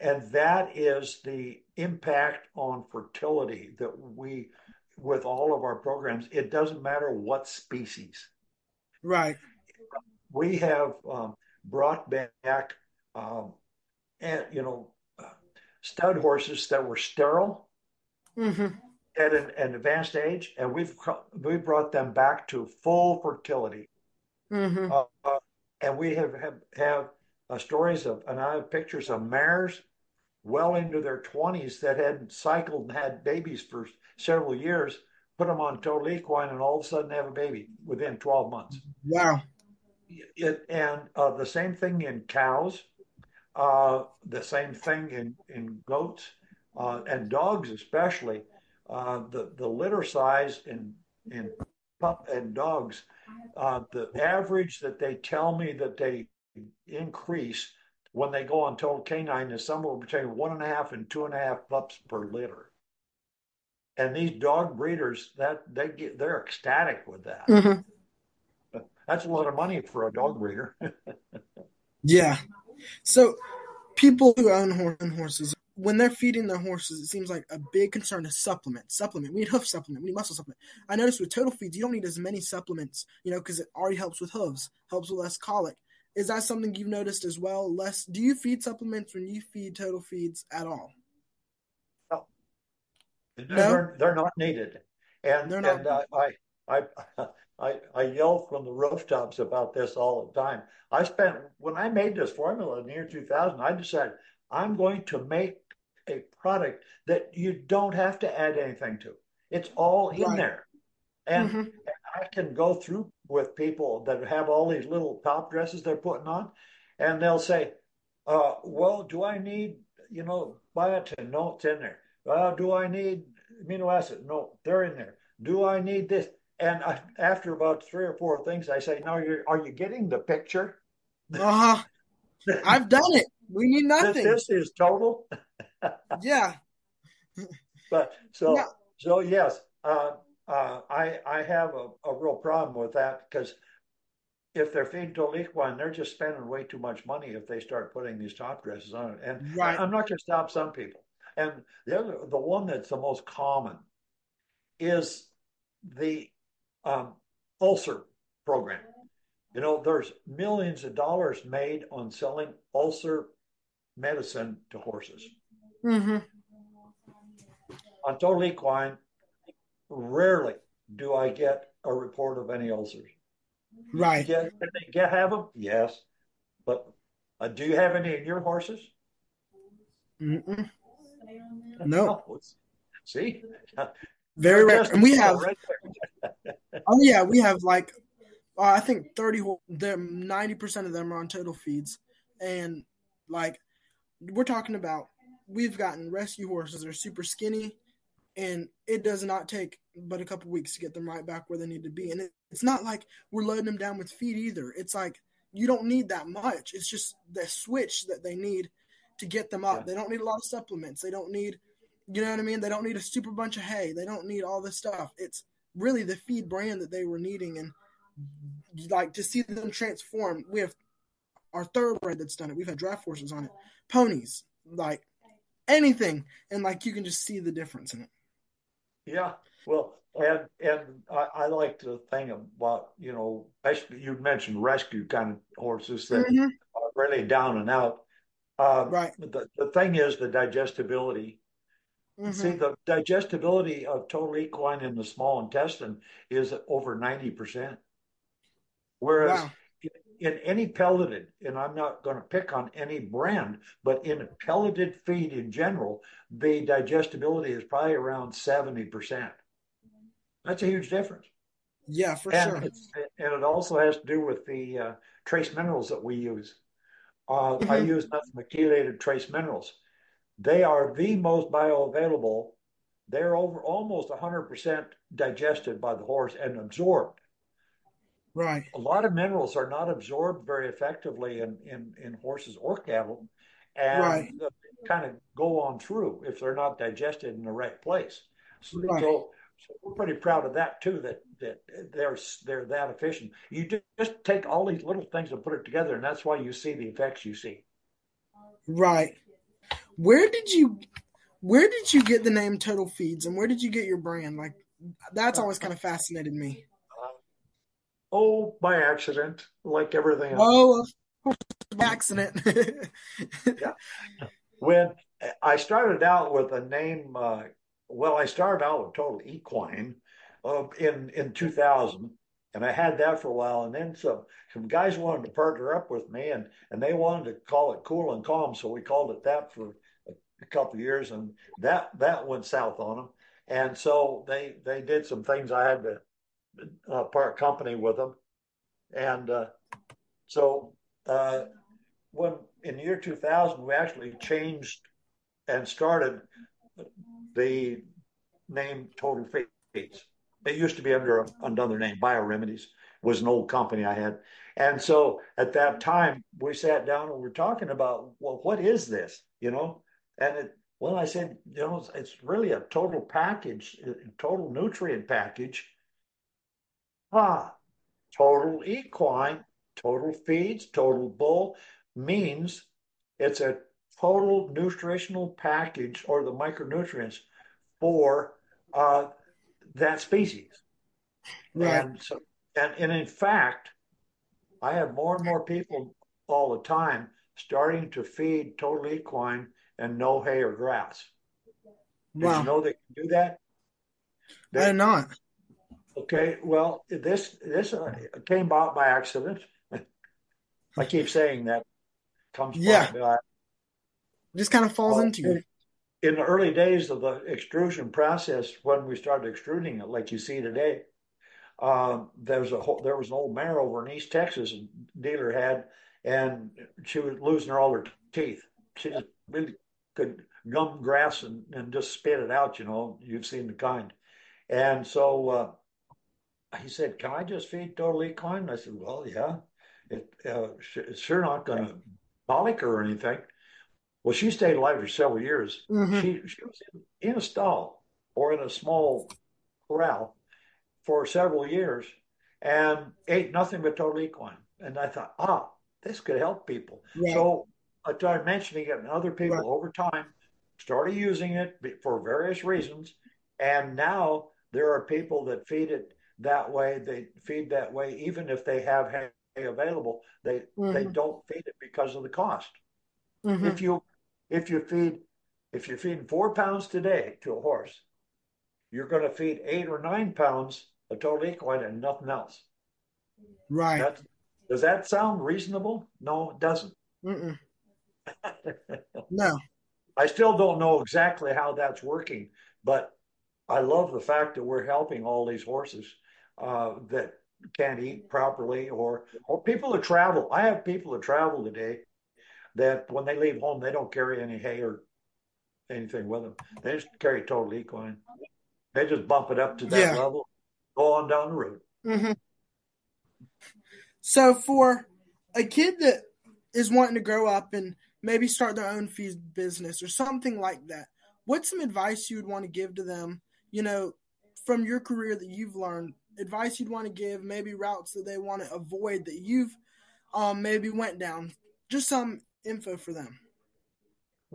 and that is the impact on fertility that we with all of our programs. It doesn't matter what species Right. we have um, brought back, um, and you know, stud horses that were sterile hmm at an, an advanced age, and we've we brought them back to full fertility. hmm Uh, uh, and we have have, have uh, stories of, and I have pictures of mares well into their twenties that had cycled and had babies for several years. Put them on total equine, and all of a sudden they have a baby within twelve months. Wow. it, and uh, the same thing in cows, uh, the same thing in, in goats uh, and dogs, especially. Uh, the, the litter size in, in pup and dogs, uh, the average that they tell me that they increase when they go on total canine is somewhere between one and a half and two and a half pups per litter. And these dog breeders, that they get, they're ecstatic with that. hmm That's a lot of money for a dog breeder. [LAUGHS] Yeah. So people who own own horses, when they're feeding their horses, it seems like a big concern is supplement. Supplement. We need hoof supplement. We need muscle supplement. I noticed with total feeds, you don't need as many supplements, you know, because it already helps with hooves, helps with less colic. Is that something you've noticed as well? Less. Do you feed supplements when you feed total feeds at all? No. They're, they're not needed. And not. and uh, I I I I yell from the rooftops about this all the time. I spent when I made this formula in the year 2000, I decided I'm going to make a product that you don't have to add anything to. It's all in Right. there. And, hmm and I can go through with people that have all these little top dresses they're putting on, and they'll say, uh, well, do I need, you know, biotin? No, it's in there. Well, do I need amino acid? No, they're in there. Do I need this? And I, after about three or four things, I say, no, you're, are you getting the picture? Uh-huh. I've done it. We need nothing. this is total. [LAUGHS] Yeah. But so Yeah. so yes, uh, uh, I I have a, a real problem with that because if they're feeding to equine, they're just spending way too much money if they start putting these top dresses on it. And Right. I'm not going to stop some people. And the other, the one that's the most common is the um, ulcer program. You know, there's millions of dollars made on selling ulcer medicine to horses. hmm On total equine, rarely do I get a report of any ulcers. Right. Get, get have them? Yes, but uh, do you have any in your horses? Mm-mm. No. See, [LAUGHS] Very rare. And we have, [LAUGHS] oh yeah, we have like, uh, I think 30, ho- them 90% of them are on total feeds. And like, we're talking about, we've gotten rescue horses that are super skinny and it does not take but a couple weeks to get them right back where they need to be. And it, it's not like we're loading them down with feed either. It's like, you don't need that much. It's just the switch that they need to get them up. Yeah. They don't need a lot of supplements. They don't need, you know what I mean? They don't need a super bunch of hay. They don't need all this stuff. It's really the feed brand that they were needing. And like to see them transform, we have our thoroughbred that's done it. We've had draft horses on it, ponies, like anything. And like you can just see the difference in it. Yeah, well, and and I, I like the thing about you know, you mentioned rescue kind of horses that Mhm. are really down and out. Uh, Right. the the thing is the digestibility. Mhm. See, the digestibility of total equine in the small intestine is over 90%. Whereas Wow. in, in any pelleted, and I'm not going to pick on any brand, but in pelleted feed in general, the digestibility is probably around 70%. That's a huge difference. Yeah, for And, sure. and it also has to do with the uh, trace minerals that we use. Uh, I Mhm. use nothing but chelated trace minerals. They are the most bioavailable. They're over almost 100% digested by the horse and absorbed. Right. A lot of minerals are not absorbed very effectively in, in, in horses or cattle and Right. kind of go on through if they're not digested in the right place. So, Right. so, so we're pretty proud of that too, that, that they're, they're that efficient. You ju- just take all these little things and put it together, and that's why you see the effects you see. Right. Where did you where did you get the name Total Feeds and where did you get your brand? Like that's always kind of fascinated me. Oh, by accident, like everything else. Oh, of course, by accident. [LAUGHS] When I started out with a name, uh, well, I started out with Total Equine uh, in in 2000, and I had that for a while. And then some some guys wanted to partner up with me, and and they wanted to call it Cool and Calm, so we called it that for a, a couple of years, and that that went south on them. And so they they did some things. I had to uh, part company with them, and uh, so uh, when in the year 2000 we actually changed and started the name Total Feeds. It used to be under another name, Bioremedies was an old company I had. And so at that time we sat down and we are talking about, well, what is this? You know? And it well, I said, you know, it's, it's really a total package, a total nutrient package. Ah, total equine, total feeds, total bull means it's a total nutritional package or the micronutrients for uh, that species. right. And so, and, and in fact, I have more and more people all the time starting to feed total equine and no hay or grass. Did wow. you know they can do that? They, I did not. Okay, well, this this uh, came about by accident. [LAUGHS] I keep saying that comes yeah. By, just kind of falls well, into you. In the early days of the extrusion process, when we started extruding it, like you see today, um, there was a there was an old mare over in East Texas, a dealer had, and she was losing all her teeth. She just really could gum grass and, and just spit it out. You know, you've seen the kind. And so uh, he said, "Can I just feed totally equine?" I said, "Well, yeah. It, uh, it's sure not going to colic her or anything." Well, she stayed alive for several years. Mm-hmm. She she was in, in a stall or in a small corral for several years and ate nothing but total equine. And I thought, ah, this could help people. Right. So I started mentioning it, and other people right. over time started using it for various reasons. And now there are people that feed it that way. They feed that way, even if they have hay available. They mm-hmm. they don't feed it because of the cost. Mm-hmm. If you if you feed if you're feeding four pounds today to a horse, you're going to feed eight or nine pounds of total equine and nothing else. Right. That's, does that sound reasonable? No, it doesn't. [LAUGHS] no. I still don't know exactly how that's working, but I love the fact that we're helping all these horses uh, that can't eat properly or or people that travel. I have people that travel today that when they leave home they don't carry any hay or anything with them. They just carry total equine. They just bump it up to that yeah. level, go on down the road. Mm-hmm. So for a kid that is wanting to grow up and maybe start their own feed business or something like that, what's some advice you would want to give to them you know, from your career that you've learned, advice you'd want to give, maybe routes that they want to avoid that you've um, maybe went down, just some info for them.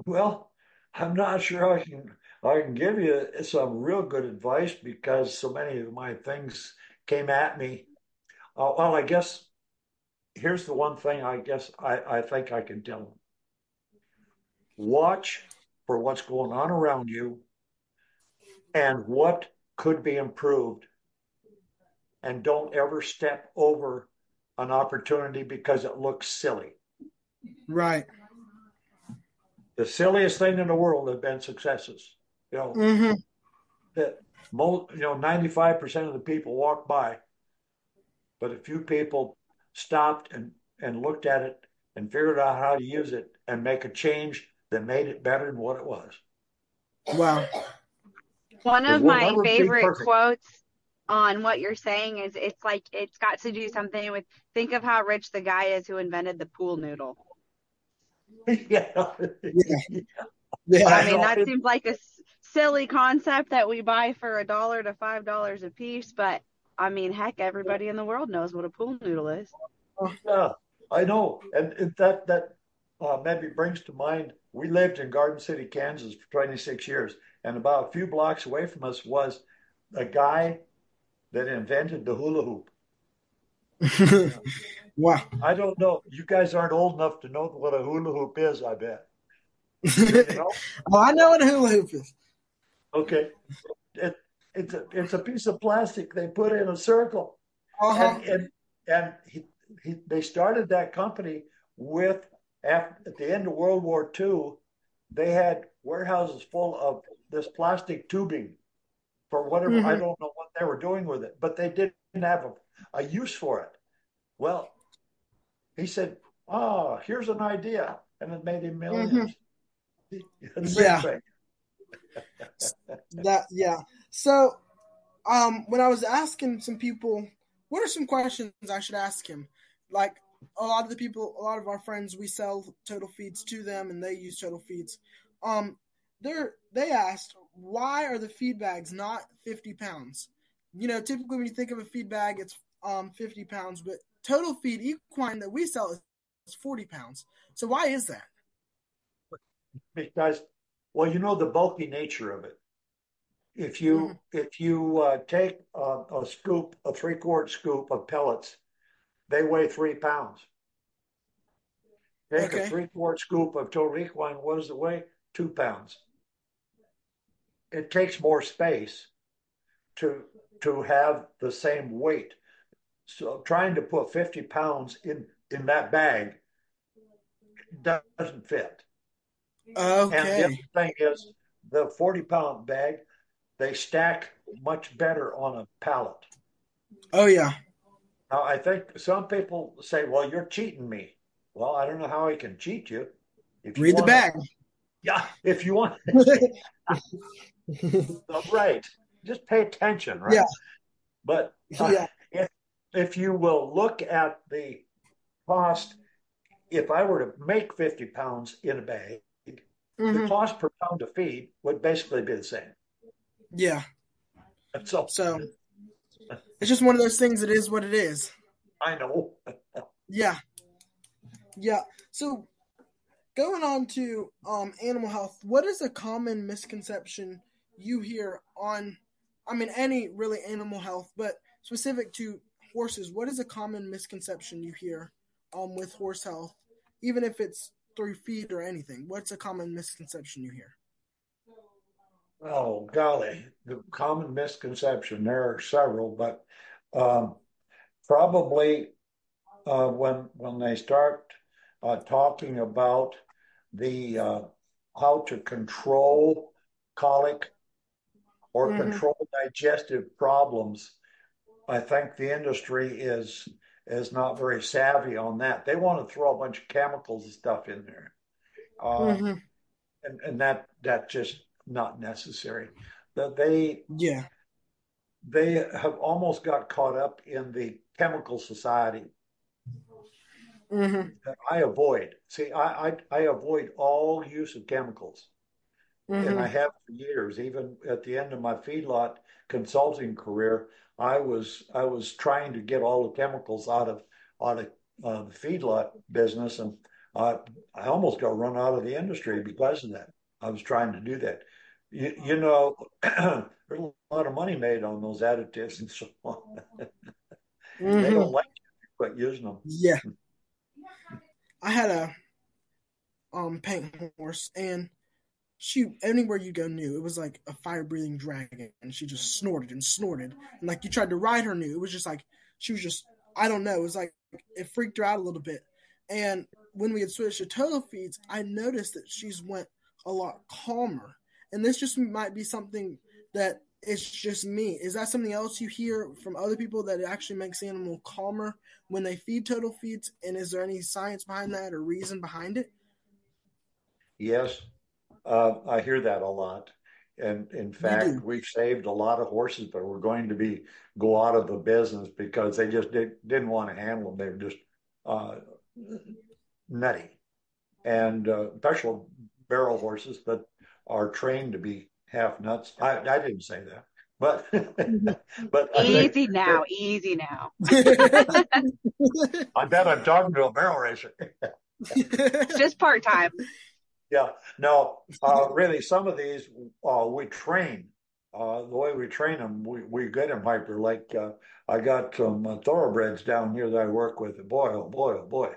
Well, I'm not sure I can I can give you some real good advice because so many of my things came at me. Uh, well, I guess here's the one thing I guess I, I think I can tell them. Watch for what's going on around you and what could be improved. And don't ever step over an opportunity because it looks silly. Right. The silliest thing in the world have been successes. You know, mm-hmm. that most, you know, 95% of the people walk by, but a few people stopped and, and looked at it and figured out how to use it and make a change that made it better than what it was. Wow. One of my favorite quotes on what you're saying is it's like it's got to do something with think of how rich the guy is who invented the pool noodle. [LAUGHS] yeah. yeah. yeah. I mean, that seems like a silly concept that we buy for a dollar to five dollars a piece, but I mean, heck, everybody in the world knows what a pool noodle is. Yeah, I know, and that that uh, maybe brings to mind. We lived in Garden City, Kansas, for 26 years, and about a few blocks away from us was a guy that invented the hula hoop. [LAUGHS] wow. I don't know. You guys aren't old enough to know what a hula hoop is, I bet. [LAUGHS] You know? well, I know what a hula hoop is. Okay. It, it's, a, it's a piece of plastic they put in a circle. Uh-huh. And, and, and he, he, they started that company with, after, at the end of World War II, they had warehouses full of this plastic tubing for whatever mm-hmm. I don't know what they were doing with it, but they didn't have a, a use for it. Well, he said, "Ah, oh, here's an idea," and it made him 1000000s mm-hmm. [LAUGHS] yeah. that yeah. So, um, when I was asking some people, what are some questions I should ask him? Like a lot of the people, a lot of our friends, we sell total feeds to them, and they use total feeds. Um, they're they asked why are the feed bags not 50 pounds you know typically when you think of a feed bag it's um 50 pounds but total feed equine that we sell is 40 pounds so why is that because well you know the bulky nature of it if you mm-hmm. if you uh, take a, a, scoop a three quart scoop of pellets they weigh three pounds take okay. a three quart scoop of total equine what does it weigh two pounds it takes more space to to have the same weight. So trying to put 50 pounds in in that bag doesn't fit. Okay. And the other thing is the 40 pound bag, they stack much better on a pallet. Oh yeah. Now I think some people say, "Well, you're cheating me." Well, I don't know how I can cheat you. If you Read the bag. Yeah, [LAUGHS] if you want. [LAUGHS] right. Just pay attention, right? Yeah. But uh, yeah. If, you will look at the cost, if I were to make 50 pounds in a bag, mm-hmm. the cost per pound of feed would basically be the same. Yeah. So, so it's just one of those things. It is what it is. I know. [LAUGHS] yeah. Yeah. So going on to um, animal health, what is a common misconception you hear on, I mean, any really animal health, but specific to horses? What is a common misconception you hear um, with horse health, even if it's through feed or anything? What's a common misconception you hear? Oh golly, the common misconception. There are several, but um, probably uh, when when they start uh, talking about the uh, how to control colic or mm-hmm. control digestive problems, I think the industry is is not very savvy on that. They want to throw a bunch of chemicals and stuff in there, uh, mm-hmm. and and that that just not necessary. That they yeah they have almost got caught up in the chemical society mm-hmm. I avoid. See, I, I, I avoid all use of chemicals, mm-hmm. and I have for years. Even at the end of my feedlot consulting career, I was I was trying to get all the chemicals out of out of uh, the feedlot business, and I I almost got run out of the industry because of that. I was trying to do that. You, you know, [CLEARS THROAT] there's a lot of money made on those additives and so on. mm-hmm. They don't like you quit using them. Yeah. I had a um paint horse and she anywhere you go knew it was like a fire breathing dragon and she just snorted and snorted and like you tried to ride her knew it was just like she was just I don't know it was like it freaked her out a little bit and when we had switched to total feeds I noticed that she's went a lot calmer and this just might be something that it's just me. Is that something else you hear from other people that it actually makes the animal calmer when they feed total feeds? And is there any science behind that or reason behind it? Yes, uh, I hear that a lot. And in fact, we've saved a lot of horses, but we're going to be go out of the business because they just did, didn't want to handle them. They were just uh, nutty, and uh, special barrel horses that are trained to be half nuts. I, I didn't say that, but [LAUGHS] but easy think, now, easy now. [LAUGHS] I bet I'm talking to a barrel racer. [LAUGHS] Just part time. Yeah, no, uh, really, some of these uh, we train. Uh, the way we train them, we, we get them hyper. Like uh, I got some uh, thoroughbreds down here that I work with. Boy, oh boy, oh boy,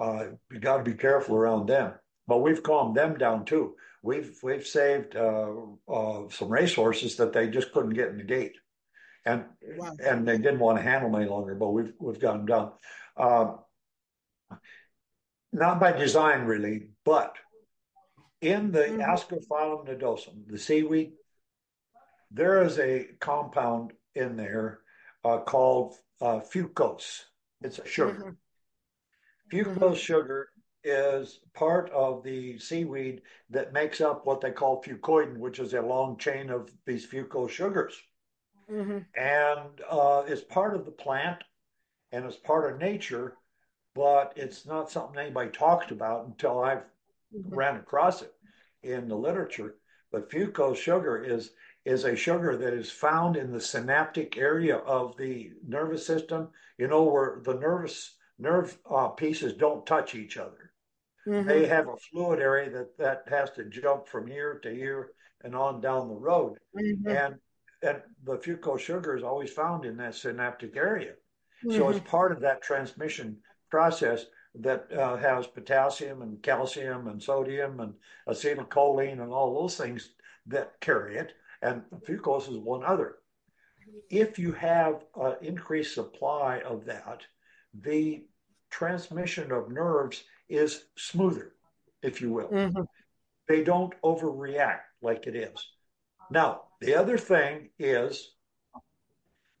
uh, you got to be careful around them. But we've calmed them down too we've we've saved uh, uh, some racehorses that they just couldn't get in the gate, and wow. and they didn't want to handle them any longer. But we've we've got them down. not by design really, but in the mm-hmm. Ascophyllum nodosum, the seaweed, there is a compound in there uh, called uh, fucose. It's a sugar. Mm-hmm. Fucose mm-hmm. sugar is part of the seaweed that makes up what they call fucoidan, which is a long chain of these fucose sugars. Mm-hmm. And uh, it's part of the plant and it's part of nature, but it's not something anybody talked about until I've. Ran across it in the literature. But fucose sugar is is a sugar that is found in the synaptic area of the nervous system. You know where the nervous nerve uh, pieces don't touch each other. Mm-hmm. They have a fluid area that that has to jump from here to here and on down the road, mm-hmm. and and the fucose sugar is always found in that synaptic area. Mm-hmm. So it's part of that transmission process that uh, has potassium and calcium and sodium and acetylcholine and all those things that carry it. and fucose is one other. If you have an increased supply of that, the transmission of nerves is smoother, if you will. Mm-hmm. They don't overreact like it is. Now, the other thing is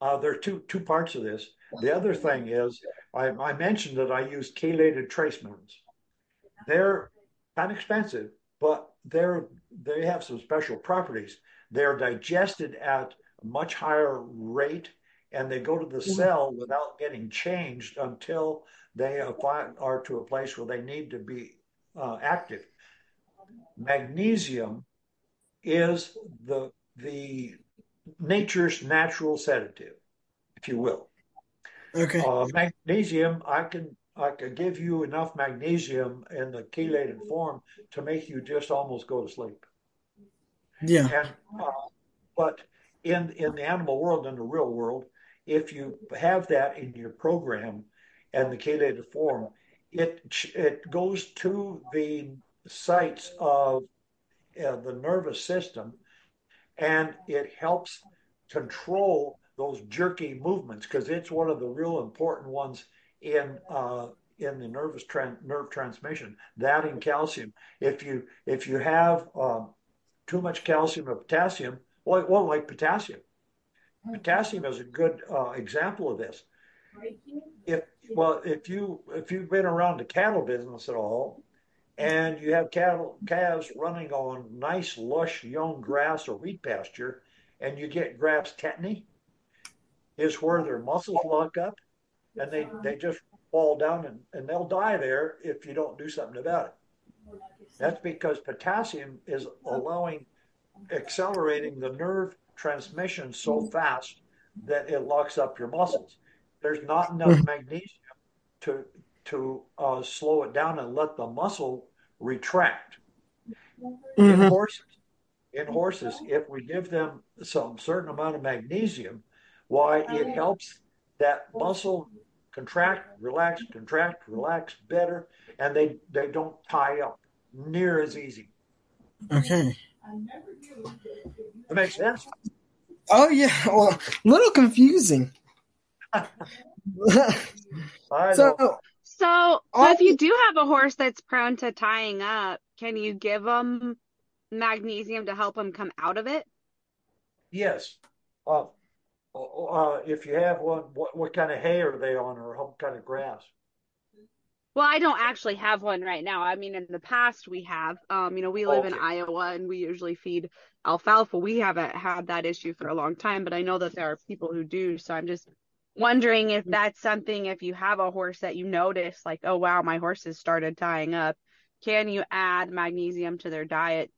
uh, there are two two parts of this. The other thing is I, I mentioned that I use chelated trace minerals. They're of expensive, but they're they have some special properties. They're digested at a much higher rate, and they go to the mm-hmm. cell without getting changed until they are to a place where they need to be uh, active. Magnesium is the the nature's natural sedative, if you will. Okay. Uh, magnesium, I can I can give you enough magnesium in the chelated form to make you just almost go to sleep. Yeah. And, uh, but in in the animal world, in the real world, if you have that in your program and the chelated form, it it goes to the sites of uh, the nervous system, and it helps control those jerky movements because it's one of the real important ones in uh, in the nervous tran- nerve transmission. That and calcium. If you if you have um, too much calcium or potassium, well, well, like potassium. Potassium is a good uh, example of this. If well, if you if you've been around the cattle business at all, and you have cattle calves running on nice lush young grass or wheat pasture, and you get grass tetany, is where their muscles lock up and they, they just fall down and, and they'll die there if you don't do something about it. That's because potassium is allowing, accelerating the nerve transmission so fast that it locks up your muscles. There's not enough hmm. magnesium to to uh, slow it down and let the muscle retract. Mm-hmm. In horses, in horses, if we give them some certain amount of magnesium, why it helps that muscle contract, relax, contract, relax better, and they they don't tie up near as easy. Okay. That makes sense. Oh yeah, well, a little confusing. so, so, if you do have a horse that's prone to tying up, can you give them magnesium to help them come out of it? Yes. Uh, uh, if you have one, what, what kind of hay are they on, or what kind of grass? Well, I don't actually have one right now. I mean, in the past we have. Um, you know, we live okay. in Iowa and we usually feed alfalfa. We haven't had that issue for a long time, but I know that there are people who do. So I'm just wondering if that's something if you have a horse that you notice like, oh wow, my horse has started tying up. Can you add magnesium to their diet?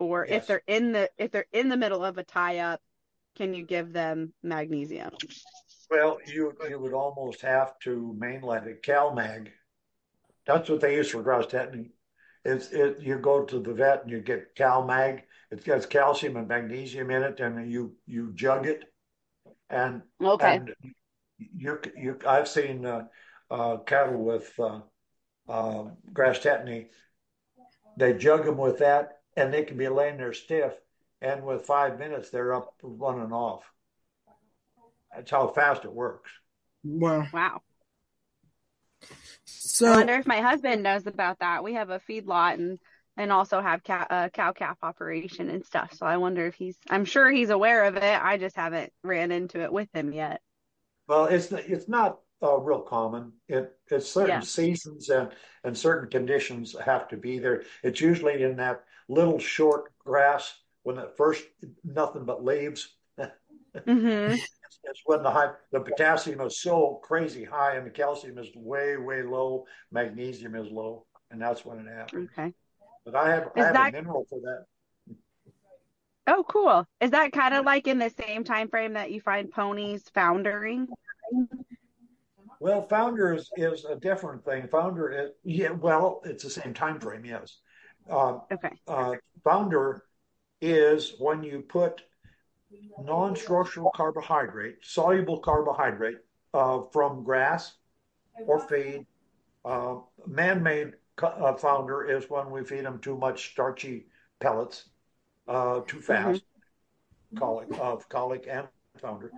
Or yes. if they're in the if they're in the middle of a tie up, can you give them magnesium? Well, you you would almost have to mainline it. CalMag. That's what they use for grass tetany. It's it. You go to the vet and you get CalMag. It has calcium and magnesium in it, and you you jug it. And okay. And you you I've seen uh, uh, cattle with uh, uh grass tetany. They jug them with that, and they can be laying there stiff and with five minutes they're up running off. That's how fast it works. Wow. Wow. So I wonder if my husband knows about that. We have a feed lot and and also have cow, uh, cow calf operation and stuff. So I wonder if he's. I'm sure he's aware of it. I just haven't ran into it with him yet. Well, it's it's not uh, real common. It it's certain yeah. seasons and and certain conditions have to be there. It's usually in that little short grass when at first nothing but leaves. [LAUGHS] Mm-hmm. it's, it's, when the high, the potassium is so crazy high and the calcium is way way low, magnesium is low, and that's when it happens. Okay. But I have I have that... a mineral for that. Oh, cool. Is that kind of like in the same time frame that you find ponies foundering? Well, founder is, is a different thing. Founder is yeah. Well, it's the same time frame. Yes. Uh, okay. Uh, founder is when you put non-structural carbohydrate, soluble carbohydrate uh, from grass or feed. Uh, man-made uh, founder is when we feed them too much starchy pellets uh, too mm-hmm. fast. colic of colic and founder.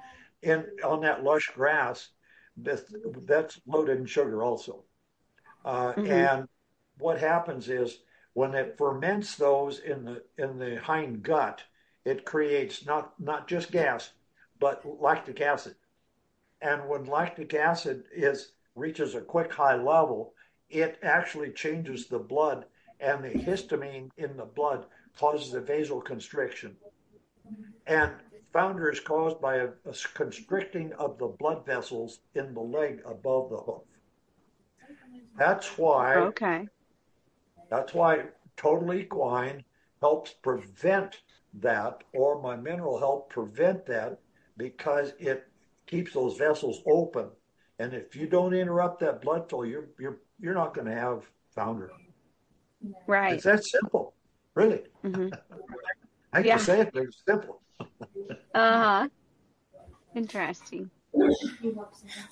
And on that lush grass, that's, that's loaded in sugar also. Uh, mm-hmm. And what happens is when it ferments those in the in the hind gut, it creates not not just gas, but lactic acid. And when lactic acid is reaches a quick high level, it actually changes the blood, and the histamine in the blood causes a vasoconstriction. And founder is caused by a, a constricting of the blood vessels in the leg above the hoof. That's why. Okay. That's why Total Equine helps prevent that, or my mineral help prevent that because it keeps those vessels open. And if you don't interrupt that blood flow, you're you're you're not going to have founder. Right. It's that simple, really. Mm-hmm. [LAUGHS] I can yeah. say it, but it's simple. [LAUGHS] uh huh. Interesting.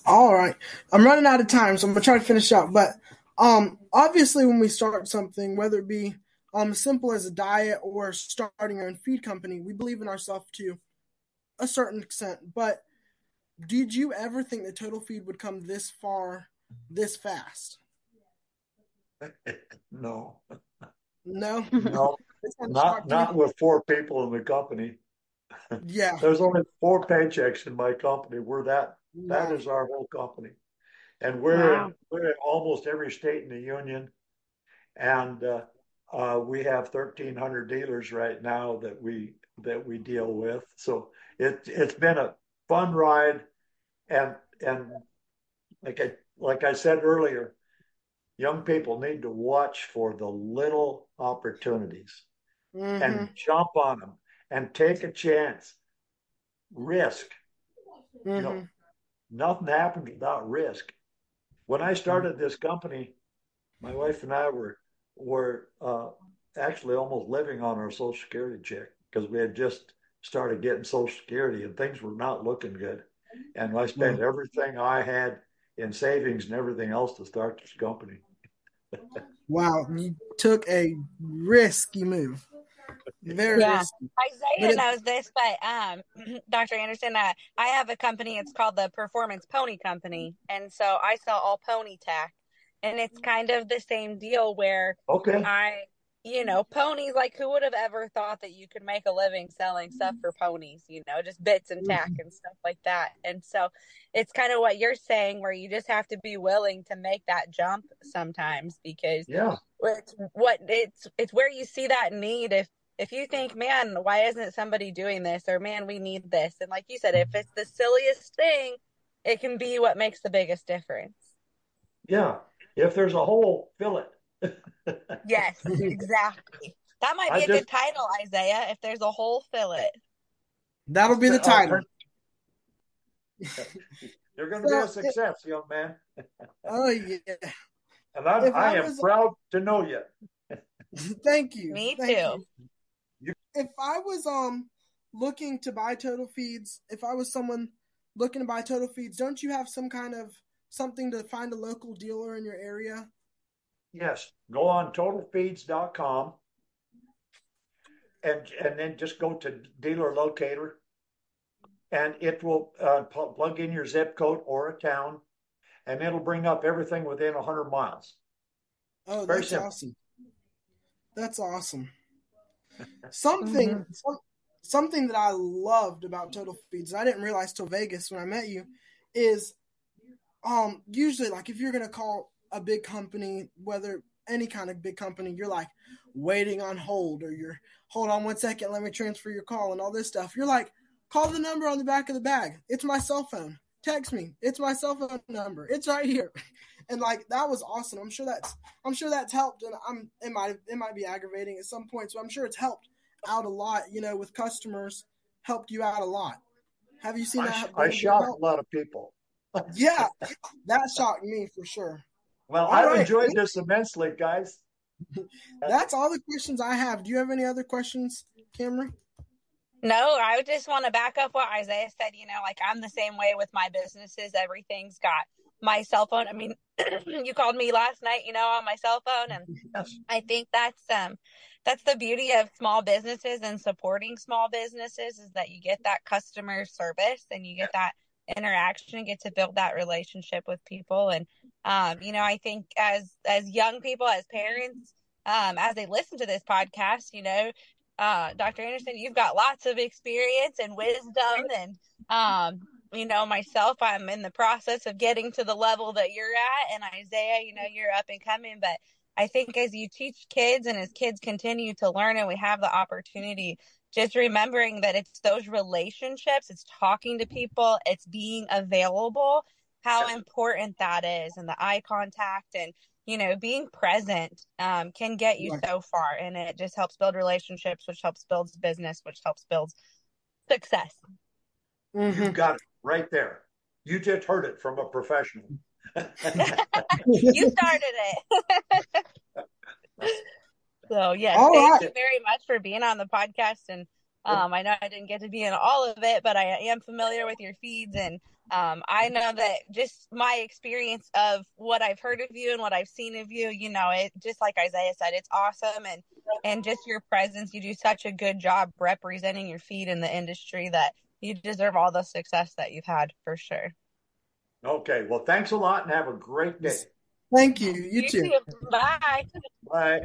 All right, I'm running out of time, so I'm gonna try to finish up. But um, obviously, when we start something, whether it be um simple as a diet or starting our own feed company, we believe in ourselves to a certain extent. But did you ever think that Total Feed would come this far, this fast? [LAUGHS] No. No. No. [LAUGHS] not not with four people in the company. Yeah. [LAUGHS] There's only four paychecks in my company. We're that that is our whole company. And we're wow. in, we're in almost every state in the union. And uh, uh, we have 1,300 dealers right now that we that we deal with. So it it's been a fun ride, and and like I like I said earlier, young people need to watch for the little opportunities mm-hmm. and jump on them and take a chance. Risk. Mm-hmm. You know, mm-hmm. nothing happens without risk. When I started this company, my wife and I were were uh, actually almost living on our Social Security check because we had just started getting Social Security and things were not looking good. And I spent mm-hmm. everything I had in savings and everything else to start this company. [LAUGHS] wow, you took a risky move. Very yeah. Risky. Isaiah knows this, but um, [CLEARS THROAT] Dr. Anderson, uh, I have a company. It's called the Performance Pony Company, and so I sell all pony tack, and it's kind of the same deal where okay, I you know, ponies, like who would have ever thought that you could make a living selling stuff for ponies, you know, just bits and tack mm-hmm. and stuff like that. And so it's kind of what you're saying where you just have to be willing to make that jump sometimes because yeah. it's what it's it's where you see that need if if you think, man, why isn't somebody doing this or man, we need this. And like you said, if it's the silliest thing, it can be what makes the biggest difference. Yeah. If there's a hole, fill it [LAUGHS] yes, exactly. That might be I a just, good title, Isaiah. If there's a hole, fill it. That'll be the uh, title. [LAUGHS] You're going to be a success, young man. [LAUGHS] oh yeah. And I, I, I am was, proud to know you. Thank you. Me Thank too. You. If I was um looking to buy Total Feeds, if I was someone looking to buy Total Feeds, don't you have some kind of something to find a local dealer in your area? Yes, go on totalfeeds.com and and then just go to dealer locator and it will uh, plug in your zip code or a town and it'll bring up everything within 100 miles. Oh, Very that's simple. awesome. That's awesome. Something mm-hmm. some, something that I loved about Total Feeds, I didn't realize till Vegas when I met you, is um usually like if you're gonna call a big company, whether any kind of big company, you're like waiting on hold or you're hold on one second, let me transfer your call and all this stuff. You're like, call the number on the back of the bag. It's my cell phone. Text me. It's my cell phone number. It's right here. [LAUGHS] And like that was awesome. I'm sure that's I'm sure that's helped and I'm it might it might be aggravating at some points, but I'm sure it's helped out a lot, you know, with customers, helped you out a lot. Have you seen I, that? I shocked a lot of people. yeah, [LAUGHS] that shocked me for sure. Well, I've right. enjoyed this immensely, guys. [LAUGHS] That's all the questions I have. Do you have any other questions, Cameron? No, I just want to back up what Isaiah said. You know, like I'm the same way with my businesses. Everything's got my cell phone. I mean, [CLEARS THROAT] you called me last night, you know, on my cell phone, and yes. I think that's um that's the beauty of small businesses and supporting small businesses is that you get that customer service and you get that interaction and get to build that relationship with people and um you know i think as as young people as parents um as they listen to this podcast you know uh dr anderson you've got lots of experience and wisdom and um you know myself i'm in the process of getting to the level that you're at and isaiah you know you're up and coming but I think as you teach kids and as kids continue to learn and we have the opportunity, just remembering that it's those relationships, it's talking to people, it's being available, how important that is, and the eye contact and you know being present um, can get you so far, and it just helps build relationships, which helps build business, which helps build success. Mm-hmm. You got it right there. You just heard it from a professional. [LAUGHS] you started it. [LAUGHS] so yeah, all thank right. you very much for being on the podcast. And um, I know I didn't get to be in all of it, but I am familiar with your feeds and um, I know that just my experience of what I've heard of you and what I've seen of you, you know, it just like Isaiah said, it's awesome and and just your presence, you do such a good job representing your feed in the industry that you deserve all the success that you've had for sure. Okay. Well, thanks a lot and have a great day. Thank you. You, you too. too. Bye. Bye.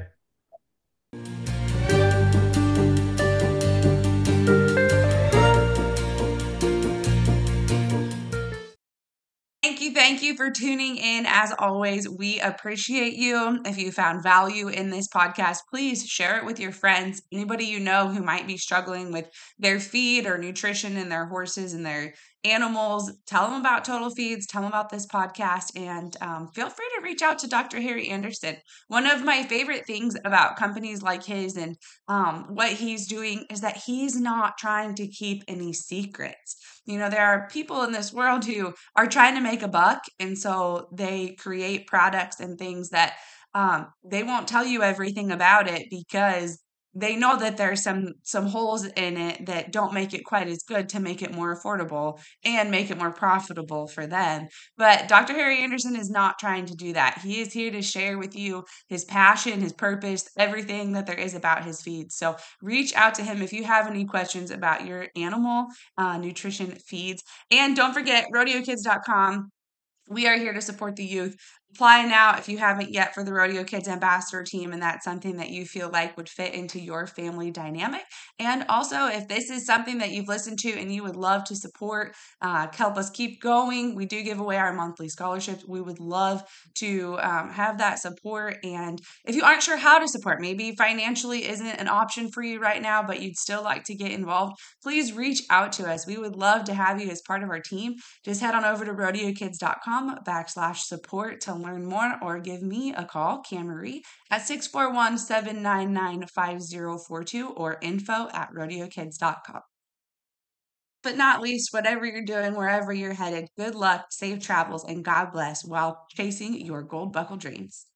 Thank you. Thank you for tuning in. As always, we appreciate you. If you found value in this podcast, please share it with your friends. Anybody you know who might be struggling with their feed or nutrition in their horses and their animals, tell them about Total Feeds, tell them about this podcast, and um, feel free to reach out to Dr. Harry Anderson. One of my favorite things about companies like his and um, what he's doing is that he's not trying to keep any secrets. You know, there are people in this world who are trying to make a buck, and so they create products and things that um, they won't tell you everything about it because they know that there's some some holes in it that don't make it quite as good to make it more affordable and make it more profitable for them. But dr harry anderson is not trying to do that. He is here to share with you his passion his purpose everything that there is about his feeds. So reach out to him if you have any questions about your animal uh, nutrition feeds. And don't forget rodeokids.com we are here to support the youth apply now if you haven't yet for the Rodeo Kids Ambassador team and that's something that you feel like would fit into your family dynamic. And also, if this is something that you've listened to and you would love to support, uh, help us keep going, we do give away our monthly scholarships. We would love to um, have that support. And if you aren't sure how to support, maybe financially isn't an option for you right now, but you'd still like to get involved, please reach out to us. We would love to have you as part of our team. Just head on over to rodeokids.com backslash support to learn more or give me a call, Marie, at 641 799 5042 or info at rodeokids.com. But not least, whatever you're doing, wherever you're headed, good luck, safe travels, and God bless while chasing your gold buckle dreams.